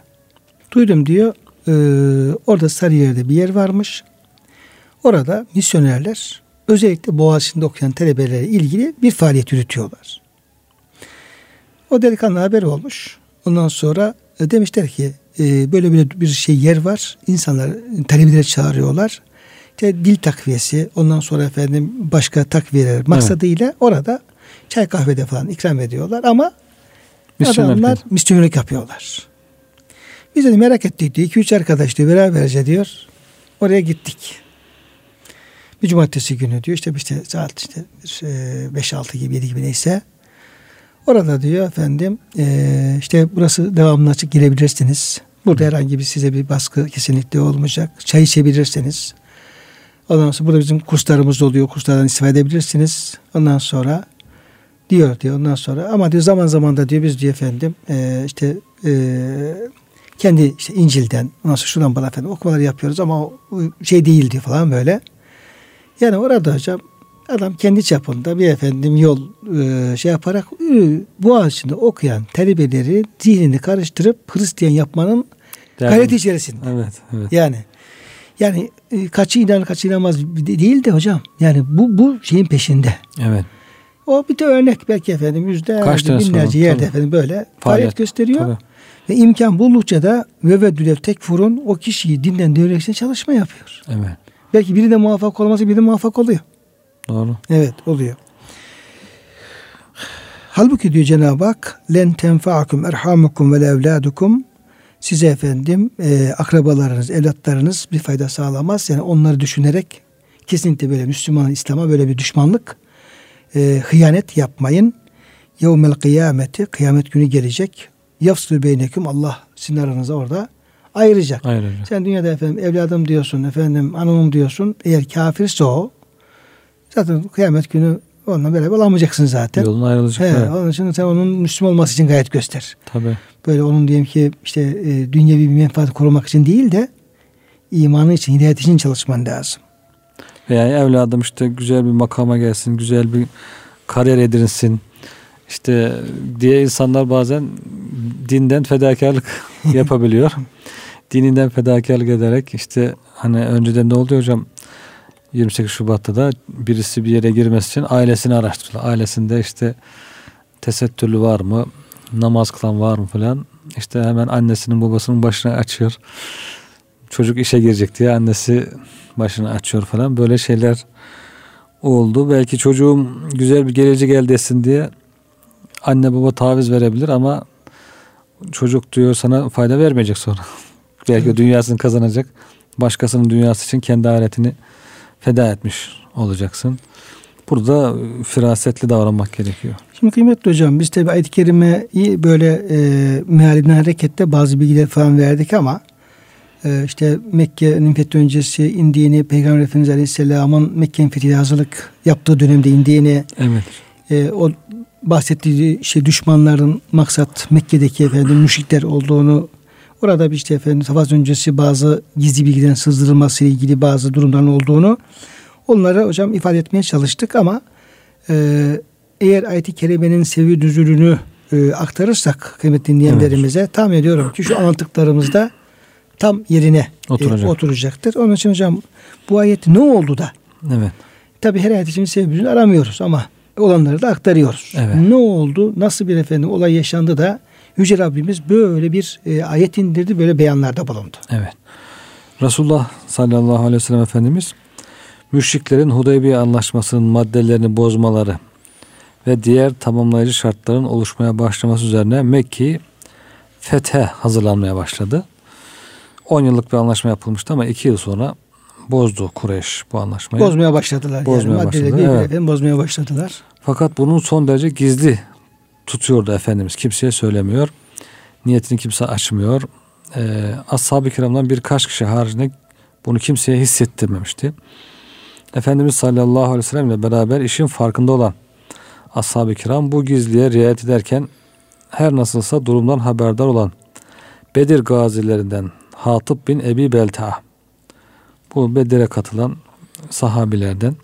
A: Duydum diyor. e, orada Sarıyer'de bir yer varmış. Orada misyonerler özellikle Boğaziçi'nde okuyan talebelerle ilgili bir faaliyet yürütüyorlar. O delikanlı haberi olmuş. Ondan sonra e, demişler ki e, böyle böyle bir şey yer var. İnsanlar talebeleri çağırıyorlar. İşte dil takviyesi, ondan sonra efendim başka takviyeler maksadıyla orada çay kahvede falan ikram ediyorlar ama
B: Misyoner
A: adamlar misyonerlik yapıyorlar. Biz de merak ettik diyor. 2-3 arkadaş diyor beraberce diyor. Oraya gittik. Bir cumartesi günü diyor işte işte saat işte 5-6 gibi 7 gibi neyse. Orada diyor efendim e, işte burası devamlı açık girebilirsiniz. Burada herhangi bir size bir baskı kesinlikle olmayacak. Çay içebilirsiniz. Ondan sonra burada bizim kurslarımız oluyor. Kurslardan istifade edebilirsiniz. Ondan sonra diyor diyor ondan sonra ama diyor zaman zaman da diyor biz diyor efendim e, işte e, kendi işte İncil'den ondan sonra şuradan bana efendim okumalar yapıyoruz ama o şey değil diyor falan böyle. Yani orada hocam adam kendi çapında bir efendim yol e, şey yaparak bu ağaçında okuyan talebeleri zihnini karıştırıp Hristiyan yapmanın
B: Derdim.
A: gayreti içerisinde.
B: Evet, evet.
A: Yani yani e, kaçı inanır kaçı inanmaz de- değil de hocam. Yani bu bu şeyin peşinde.
B: Evet.
A: O bir de örnek belki efendim
B: tane
A: binlerce yerde
B: tabii.
A: efendim böyle faaliyet,
B: Faaliyet,
A: gösteriyor.
B: tabii.
A: Ve imkan buldukça da ve ve dülev tekfurun o kişiyi dinden devrekse çalışma yapıyor.
B: Evet.
A: Belki biri de muvaffak olması biri de muvaffak oluyor.
B: Doğru.
A: Evet oluyor. Halbuki diyor Cenab-ı Hak len tenfa'akum erhamukum ve evladukum size efendim e, akrabalarınız, evlatlarınız bir fayda sağlamaz. Yani onları düşünerek kesinlikle böyle Müslüman İslam'a böyle bir düşmanlık e, hıyanet yapmayın. Yevmel kıyameti kıyamet günü gelecek. Yafsül beyneküm Allah sizin aranıza orada ayıracak.
B: Ayrıca.
A: Sen dünyada efendim evladım diyorsun, efendim hanımım diyorsun. Eğer kafirse o zaten kıyamet günü onunla beraber olamayacaksın zaten.
B: Yolun ayrılacak.
A: He,
B: evet.
A: Onun için sen onun Müslüman olması için gayet göster.
B: Tabii.
A: Böyle onun diyelim ki işte e, dünyevi bir menfaat korumak için değil de imanı için, hidayet için çalışman lazım.
B: Veya evladım işte güzel bir makama gelsin, güzel bir kariyer edinsin. İşte diye insanlar bazen dinden fedakarlık [laughs] yapabiliyor. [laughs] Dininden fedakarlık ederek işte hani önceden ne oluyor hocam 28 Şubat'ta da birisi bir yere girmesi için ailesini araştırıyorlar. Ailesinde işte tesettürlü var mı? Namaz kılan var mı falan. İşte hemen annesinin babasının başına açıyor. Çocuk işe girecek diye annesi başını açıyor falan. Böyle şeyler oldu. Belki çocuğum güzel bir gelecek elde etsin diye anne baba taviz verebilir ama çocuk diyor sana fayda vermeyecek sonra. [laughs] Belki dünyasını kazanacak. Başkasının dünyası için kendi ahiretini feda etmiş olacaksın. Burada firasetli davranmak gerekiyor.
A: Şimdi kıymetli hocam biz tabi ayet-i kerimeyi böyle e, mealinden hareketle bazı bilgiler falan verdik ama e, işte Mekke'nin fethi öncesi indiğini Peygamber Efendimiz Aleyhisselam'ın Mekke'nin fethine hazırlık yaptığı dönemde indiğini
B: Evet.
A: e, o bahsettiği şey düşmanların maksat Mekke'deki efendim müşrikler olduğunu orada bir işte efendim savaş öncesi bazı gizli bilgilerin sızdırılması ile ilgili bazı durumların olduğunu onlara hocam ifade etmeye çalıştık ama e, eğer ayet-i kerimenin sevi düzülünü e, aktarırsak kıymetli dinleyenlerimize evet. tahmin ediyorum ki şu anlattıklarımızda tam yerine
B: Oturacak.
A: e, oturacaktır. Onun için hocam bu ayet ne oldu da?
B: Evet.
A: Tabi her ayet için sebebi düzülünü aramıyoruz ama olanları da aktarıyoruz.
B: Evet.
A: Ne oldu? Nasıl bir efendim olay yaşandı da Yüce Rabbimiz böyle bir e, ayet indirdi, böyle beyanlarda bulundu.
B: Evet. Resulullah sallallahu aleyhi ve sellem Efendimiz müşriklerin Hudeybiye anlaşmasının maddelerini bozmaları ve diğer tamamlayıcı şartların oluşmaya başlaması üzerine Mekke'yi fethe hazırlanmaya başladı. 10 yıllık bir anlaşma yapılmıştı ama 2 yıl sonra bozdu Kureyş bu anlaşmayı.
A: Bozmaya başladılar.
B: Bozmaya
A: yani
B: başladılar, evet.
A: bozmaya başladılar.
B: Fakat bunun son derece gizli tutuyordu Efendimiz. Kimseye söylemiyor. Niyetini kimse açmıyor. Ee, Ashab-ı kiramdan birkaç kişi haricinde bunu kimseye hissettirmemişti. Efendimiz sallallahu aleyhi ve sellem ile beraber işin farkında olan ashab-ı kiram bu gizliye riayet ederken her nasılsa durumdan haberdar olan Bedir gazilerinden Hatip bin Ebi Belta bu Bedir'e katılan sahabilerden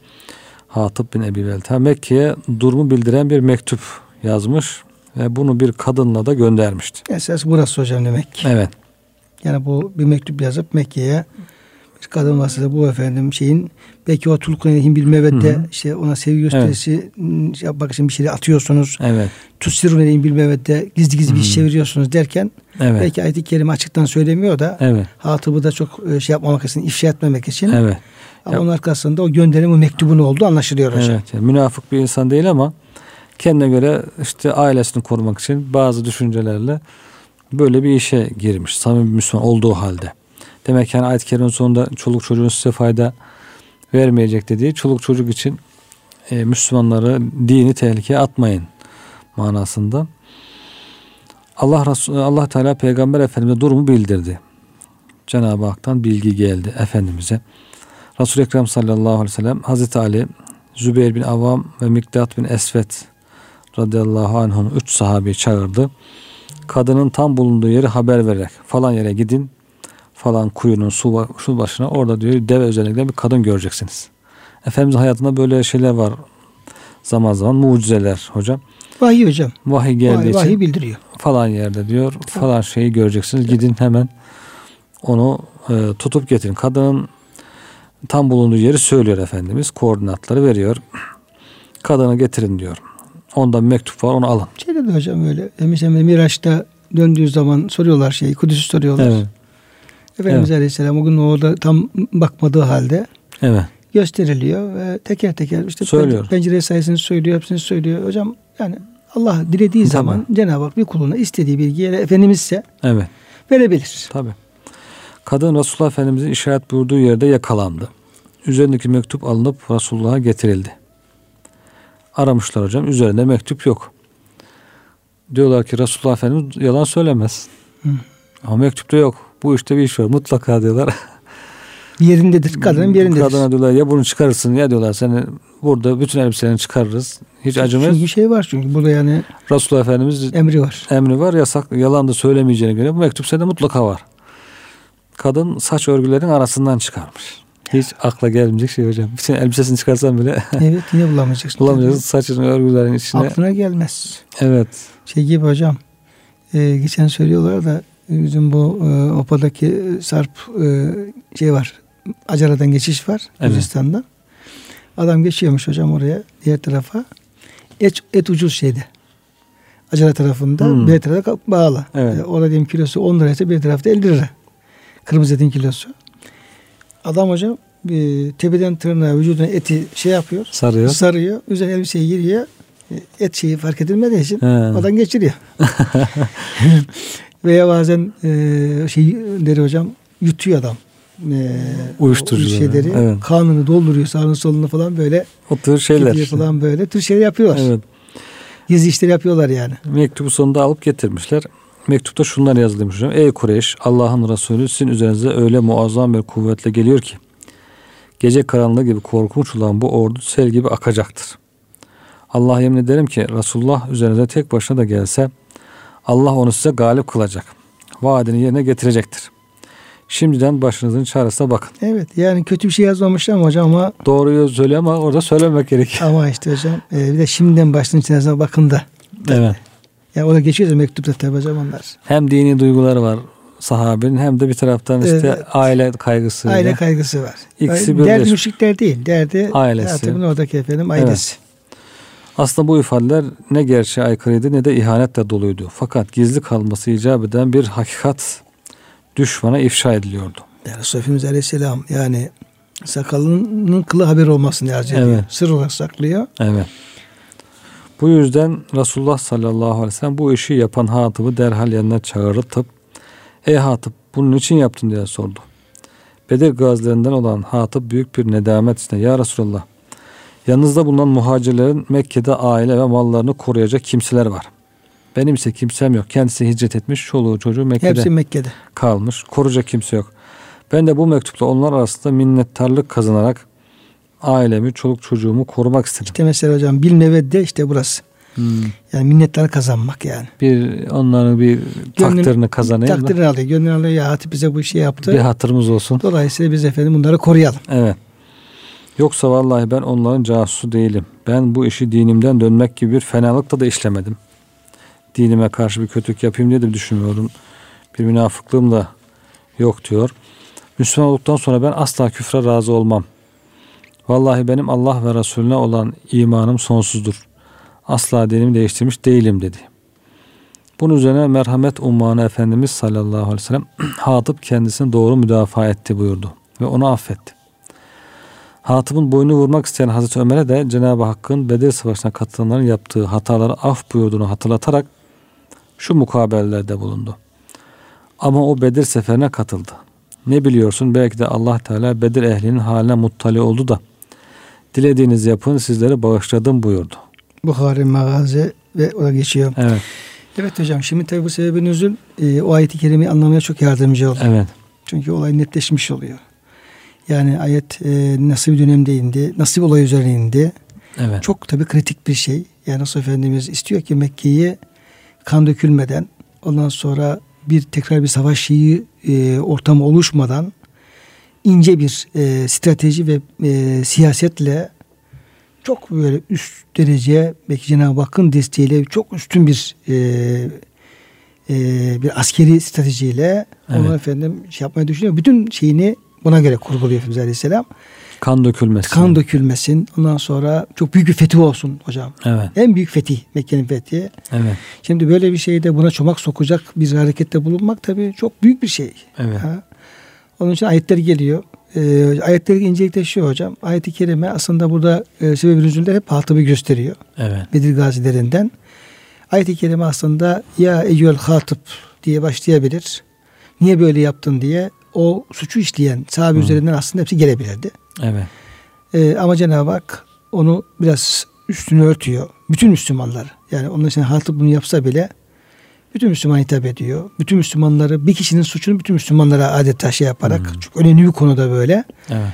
B: Hatip bin Ebi Belta Mekke'ye durumu bildiren bir mektup yazmış ve bunu bir kadınla da göndermişti.
A: Esas burası hocam demek.
B: Evet.
A: Yani bu bir mektup yazıp Mekke'ye bir kadın vasıtasıyla bu efendim şeyin belki o tulkuneyhin bir mevette işte ona sevgi gösterisi evet. yapmak için bir şeyler atıyorsunuz.
B: Evet.
A: Tussiruneyhin bir mevette gizli gizli bir iş çeviriyorsunuz derken
B: Evet.
A: belki ayet-i kerime açıktan söylemiyor da
B: Evet.
A: hatıbı da çok e, şey yapmamak için, ifşa etmemek için.
B: Evet.
A: Ama onun arkasında o gönderim o mektubun olduğu anlaşılıyor hocam.
B: Evet. Yani münafık bir insan değil ama kendine göre işte ailesini korumak için bazı düşüncelerle böyle bir işe girmiş. Samimi Müslüman olduğu halde. Demek ki yani kerimenin sonunda çoluk çocuğun size fayda vermeyecek dediği çoluk çocuk için e, Müslümanları dini tehlikeye atmayın manasında. Allah Resul, Allah Teala Peygamber Efendimize durumu bildirdi. Cenab-ı Hak'tan bilgi geldi Efendimiz'e. Resul-i Ekrem sallallahu aleyhi ve sellem Hazreti Ali, Zübeyir bin Avam ve Mikdat bin Esvet radıyallahu anhum üç sahabeyi çağırdı. Kadının tam bulunduğu yeri haber vererek falan yere gidin falan kuyunun su, su başına orada diyor deve giden bir kadın göreceksiniz. Efendimizin hayatında böyle şeyler var zaman zaman mucizeler hocam.
A: Vahiy hocam.
B: Vahiy geldiği
A: Vahiy,
B: için
A: vahiy bildiriyor.
B: falan yerde diyor falan şeyi göreceksiniz. Gidin hemen onu e, tutup getirin. Kadının tam bulunduğu yeri söylüyor Efendimiz. Koordinatları veriyor. Kadını getirin diyor. Onda bir mektup var onu alın.
A: Şeyde de hocam öyle. Mesela Miraç'ta döndüğü zaman soruyorlar şeyi. Kudüs'ü soruyorlar.
B: Evet.
A: Efendimiz Aleyhisselam o gün orada tam bakmadığı halde
B: Evet.
A: gösteriliyor ve teker teker işte
B: Söylüyor.
A: pencere sayısını söylüyor, hepsini söylüyor. Hocam yani Allah dilediği
B: Tabii.
A: zaman Cenab-ı Hak bir kuluna istediği bilgiyi Efendimiz ise
B: Evet.
A: verebilir.
B: Tabi. Kadın Resulullah Efendimizin işaret buyurduğu yerde yakalandı. Üzerindeki mektup alınıp Resulullah'a getirildi. Aramışlar hocam. Üzerinde mektup yok. Diyorlar ki Resulullah Efendimiz yalan söylemez.
A: Hı.
B: Ama mektupta yok. Bu işte bir iş var. Mutlaka diyorlar. [laughs]
A: Yerindedir. Kadının yerindedir.
B: Kadına diyorlar ya bunu çıkarırsın ya diyorlar seni burada bütün elbiselerini çıkarırız. Hiç acımaz.
A: Çünkü şey var çünkü burada yani
B: Resulullah Efendimiz
A: emri var.
B: emri var yasak yalan da söylemeyeceğine göre bu mektup sende mutlaka var. Kadın saç örgülerin arasından çıkarmış. Hiç akla gelmeyecek şey hocam. Bütün elbisesini çıkarsan bile [laughs]
A: evet yine bulamayacaksın.
B: bulamayacaksın saçın örgülerin içine.
A: Aklına gelmez.
B: Evet.
A: Şey gibi hocam. e, geçen söylüyorlar da bizim bu e, Opa'daki Sarp e, şey var. Acara'dan geçiş var.
B: Evet.
A: Gürcistan'dan. Adam geçiyormuş hocam oraya diğer tarafa. Et, et ucuz şeyde. Acara tarafında
B: Hmm.
A: bir tarafa bağlı.
B: Evet.
A: E, orada diyelim kilosu 10 liraysa bir tarafta 50 lira. Kırmızı etin kilosu. Adam hocam bir tepeden tırnağa vücuduna eti şey yapıyor.
B: Sarıyor.
A: Sarıyor. Üzerine elbiseyi giriyor. E, Et şeyi fark edilmediği için
B: He.
A: oradan geçiriyor. [laughs] Veya bazen e, şey deri hocam yutuyor adam. e,
B: Uyuşturucuları,
A: şeyleri
B: evet.
A: kanını dolduruyor sağını solunu falan böyle
B: O tür şeyler.
A: falan böyle tür şeyler yapıyorlar.
B: Evet.
A: Gizli işler yapıyorlar yani.
B: Mektubu sonunda alıp getirmişler. Mektupta şunlar yazılmış hocam. Ey Kureyş Allah'ın Resulü sizin üzerinize öyle muazzam bir kuvvetle geliyor ki gece karanlığı gibi korkunç olan bu ordu sel gibi akacaktır. Allah yemin ederim ki Resulullah üzerinize tek başına da gelse Allah onu size galip kılacak. Vaadini yerine getirecektir. Şimdiden başınızın çaresine bakın.
A: Evet yani kötü bir şey yazmamışlar ama hocam ama
B: Doğruyu söylüyor ama orada söylemek gerek.
A: ama işte hocam e, bir de şimdiden başının içerisine bakın da.
B: Evet.
A: Ya o da geçiyor mektupta tabi hocam onlar.
B: Hem dini duyguları var sahabenin hem de bir taraftan işte
A: Evet.
B: aile kaygısı.
A: Aile kaygısı var.
B: İkisi
A: Yani derdi müşrikler değil. Derdi
B: Ailesi.
A: hayatımın oradaki efendim ailesi.
B: Aslında bu ifadeler ne gerçeğe aykırıydı ne de ihanetle doluydu. Fakat gizli kalması icap eden bir hakikat düşmana ifşa ediliyordu.
A: Yani Resulü Efendimiz Aleyhisselam yani sakalının kılı haber olmasını arz ediyor.
B: Evet.
A: Sır olarak saklıyor.
B: Evet. Bu yüzden Resulullah sallallahu aleyhi ve sellem bu işi yapan Hatip'i derhal yanına çağırtıp Ey Hatip bunun için yaptın diye sordu. Bedir gazilerinden olan Hatip büyük bir nedamet içinde Ya Resulallah yanınızda bulunan muhacirlerin Mekke'de aile ve mallarını koruyacak kimseler var. Benim ise kimsem yok. Kendisi hicret etmiş. Çoluğu çocuğu Mekke'de
A: Hepsi Mekke'de.
B: kalmış. Koruyacak kimse yok. Ben de bu mektupla onlar arasında minnettarlık kazanarak ailemi, çoluk çocuğumu korumak istedim.
A: İşte mesela hocam bil nevedde işte burası.
B: Hmm.
A: Yani minnetler kazanmak yani.
B: Bir onların bir
A: Gönlünü-
B: takdirini kazanayım da
A: Takdirini alıyor. Gönlünü alıyor. Ya Hatip bize bu işi yaptı.
B: bir hatırımız olsun.
A: Dolayısıyla biz efendim bunları koruyalım.
B: Evet. Yoksa vallahi ben onların casusu değilim. Ben bu işi dinimden dönmek gibi bir fenalıkla da işlemedim. Dinime karşı bir kötülük yapayım diye de düşünmüyorum. Bir münafıklığım da yok diyor. Müslüman olduktan sonra ben asla küfre razı olmam. Vallahi benim Allah ve Resulüne olan imanım sonsuzdur. Asla dinimi değiştirmiş değilim dedi. Bunun üzerine merhamet ummanı Efendimiz sallallahu aleyhi ve sellem [clears throat] Hatip kendisini doğru müdafaa etti buyurdu ve onu affetti. Hatip'in boynu vurmak isteyen Hazreti Ömer'e de Cenab-ı Hakk'ın Bedir Savaşı'na katılanların yaptığı hataları af buyurduğunu hatırlatarak şu mukabelelerde bulundu. Ama o Bedir seferine katıldı. Ne biliyorsun belki de Allah Teala Bedir ehlinin haline muttali oldu da dilediğiniz yapın sizleri bağışladım buyurdu.
A: Bukhari Magazi ve o da geçiyor.
B: Evet,
A: Evet hocam şimdi tabi bu sebebin üzül e, o ayeti kerimeyi anlamaya çok yardımcı oldu.
B: evet,
A: Çünkü olay netleşmiş oluyor. Yani ayet e, nasıl bir dönemde indi, nasıl bir olay üzerine indi.
B: evet.
A: Çok tabi kritik bir şey. Yani Resulullah Efendimiz istiyor ki Mekke'yi kan dökülmeden ondan sonra bir tekrar bir savaş şeyi e, ortamı oluşmadan ince bir e, strateji ve e, siyasetle çok böyle üst derece belki Cenab-ı Hakk'ın desteğiyle çok üstün bir e, e, bir askeri stratejiyle
B: Evet.
A: onu efendim şey yapmayı düşünüyor. Bütün şeyini buna göre kurguluyor Efendimiz Aleyhisselam.
B: Kan dökülmesin.
A: Kan dökülmesin. Ondan sonra çok büyük bir fetih olsun hocam.
B: Evet,
A: En büyük fetih Mekke'nin fethi.
B: evet,
A: Şimdi böyle bir şeyde buna çomak sokacak bir harekette bulunmak tabii çok büyük bir şey.
B: evet.
A: Ha? Onun için ayetler geliyor. Ee, ayetleri incelikte şu hocam. Ayet-i kerime aslında burada e, sebeb-i nüzulde hep Hatip'i gösteriyor.
B: Evet,
A: Bedir gazilerinden. Ayet-i kerime aslında ya eyyüel hatip diye başlayabilir. Niye böyle yaptın diye o suçu işleyen sahabe üzerinden aslında hepsi gelebilirdi.
B: evet,
A: Ee, ama Cenab-ı Hak onu biraz üstünü örtüyor. Bütün Müslümanlar yani onun için Hatip bunu yapsa bile bütün Müslüman hitap ediyor. Bütün Müslümanları bir kişinin suçunu bütün Müslümanlara adeta şey yaparak
B: Hmm.
A: çok önemli bir konuda böyle.
B: evet.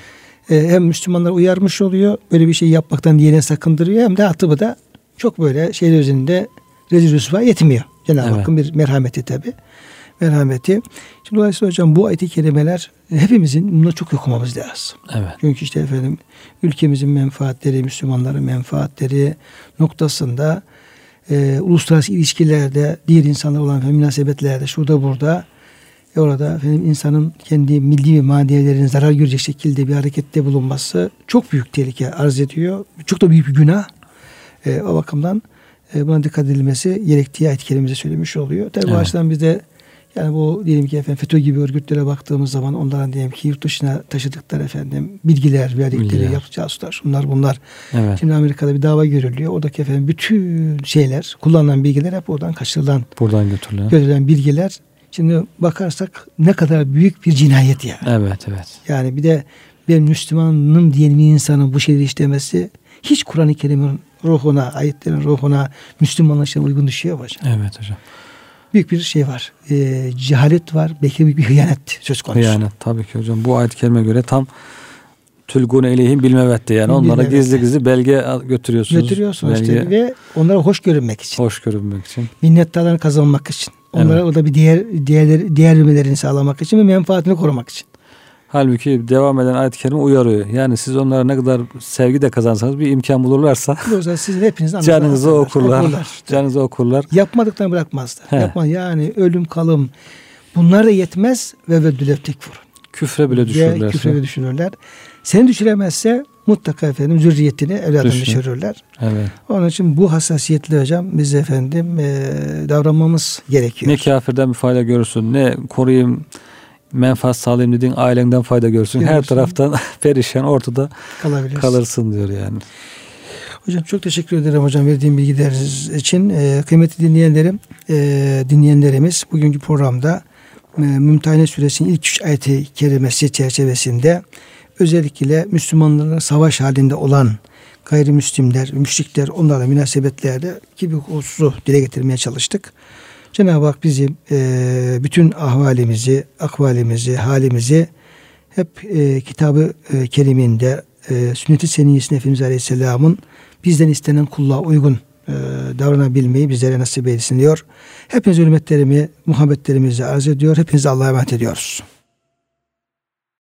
A: Ee, hem Müslümanlar uyarmış oluyor. Böyle bir şey yapmaktan diğerini sakındırıyor. Hem de Hatip'i da çok böyle şeyler üzerinde rezil rüsva yetmiyor. Cenab-ı
B: Evet.
A: Hakk'ın bir merhameti tabi. Merhameti. Şimdi dolayısıyla hocam bu ayet-i kerimeler hepimizin bunu çok okumamız lazım.
B: evet.
A: Çünkü işte efendim ülkemizin menfaatleri, Müslümanların menfaatleri noktasında e, uluslararası ilişkilerde, diğer insanlarla olan efendim, münasebetlerde, şurada burada e, orada efendim insanın kendi milli ve maneviyelerine zarar görecek şekilde bir harekette bulunması çok büyük tehlike arz ediyor. Çok da büyük bir günah. E, o bakımdan e, buna dikkat edilmesi gerektiği ayet söylemiş oluyor. Tabi bu
B: Evet.
A: açıdan biz de yani bu diyelim ki efendim FETÖ gibi örgütlere baktığımız zaman onların diyelim ki yurt dışına taşıdıkları efendim bilgiler verdikleri
B: Bilgiler.
A: yapacağı suçlar şunlar bunlar.
B: Evet.
A: Şimdi Amerika'da bir dava görülüyor. Oradaki efendim bütün şeyler kullanılan bilgiler hep oradan kaçırılan
B: Buradan götürülen.
A: görülen bilgiler Şimdi bakarsak ne kadar büyük bir cinayet ya.
B: Evet evet.
A: Yani bir de ben Müslümanım diyen bir insanın bu şeyleri işlemesi hiç Kur'an-ı Kerim'in ruhuna, ayetlerin ruhuna, Müslümanlaşına uygun düşüyor hocam.
B: Evet hocam.
A: Büyük bir şey var. E, cehalet var. Belki büyük bir hıyanet söz konusu.
B: Hıyanet tabii ki hocam. Bu ayet-i kerime göre tam tülgun eleyhim bilmevette yani onlara gizli gizli belge götürüyorsunuz.
A: Götürüyorsunuz
B: belge,
A: işte ve onlara hoş görünmek için.
B: hoş görünmek için.
A: Minnettarlarını kazanmak için. Onlara
B: Evet.
A: orada bir diğer diğerleri diğer vermelerini sağlamak için ve menfaatini korumak için.
B: Halbuki devam eden ayet-i kerime uyarıyor. Yani siz onlara ne kadar sevgi de kazansanız bir imkan bulurlarsa
A: Yoksa sizin hepinizin
B: canınızı okurlar.
A: okurlar.
B: Canınızı okurlar.
A: Yapmadıklarını bırakmazlar.
B: He.
A: Yapma, yani ölüm kalım. Bunlar da yetmez ve ve tekfur.
B: Küfre bile
A: Ve
B: düşürürler.
A: küfre düşünürler. Seni düşüremezse mutlaka efendim zürriyetini evladını
B: Düşün.
A: düşürürler.
B: Evet.
A: Onun için bu hassasiyetli hocam biz efendim e, davranmamız gerekiyor.
B: Ne kafirden bir fayda görürsün, ne koruyayım, menfaat sağlayayım dediğin ailenden fayda görsün. Her
A: Görürsün.
B: taraftan [laughs] perişan ortada kalırsın diyor yani.
A: Hocam çok teşekkür ederim hocam verdiğim bilgileriniz için. Ee, kıymetli dinleyenlerim, e, dinleyenlerimiz bugünkü programda e, Mümtehane Suresinin ilk üç ayeti kerimesi çerçevesinde özellikle Müslümanların savaş halinde olan gayrimüslimler, müşrikler onlarla münasebetlerde gibi hususu dile getirmeye çalıştık. Cenab-ı Hak bizim e, bütün ahvalimizi, akvalimizi, halimizi hep e, kitabı e, keriminde e, sünnet-i seniyyesinde Efendimiz Aleyhisselam'ın bizden istenen kulluğa uygun e, davranabilmeyi bizlere nasip eylesin diyor. Hepiniz hürmetlerimi, muhabbetlerimizi arz ediyor. Hepinize Allah'a emanet ediyoruz.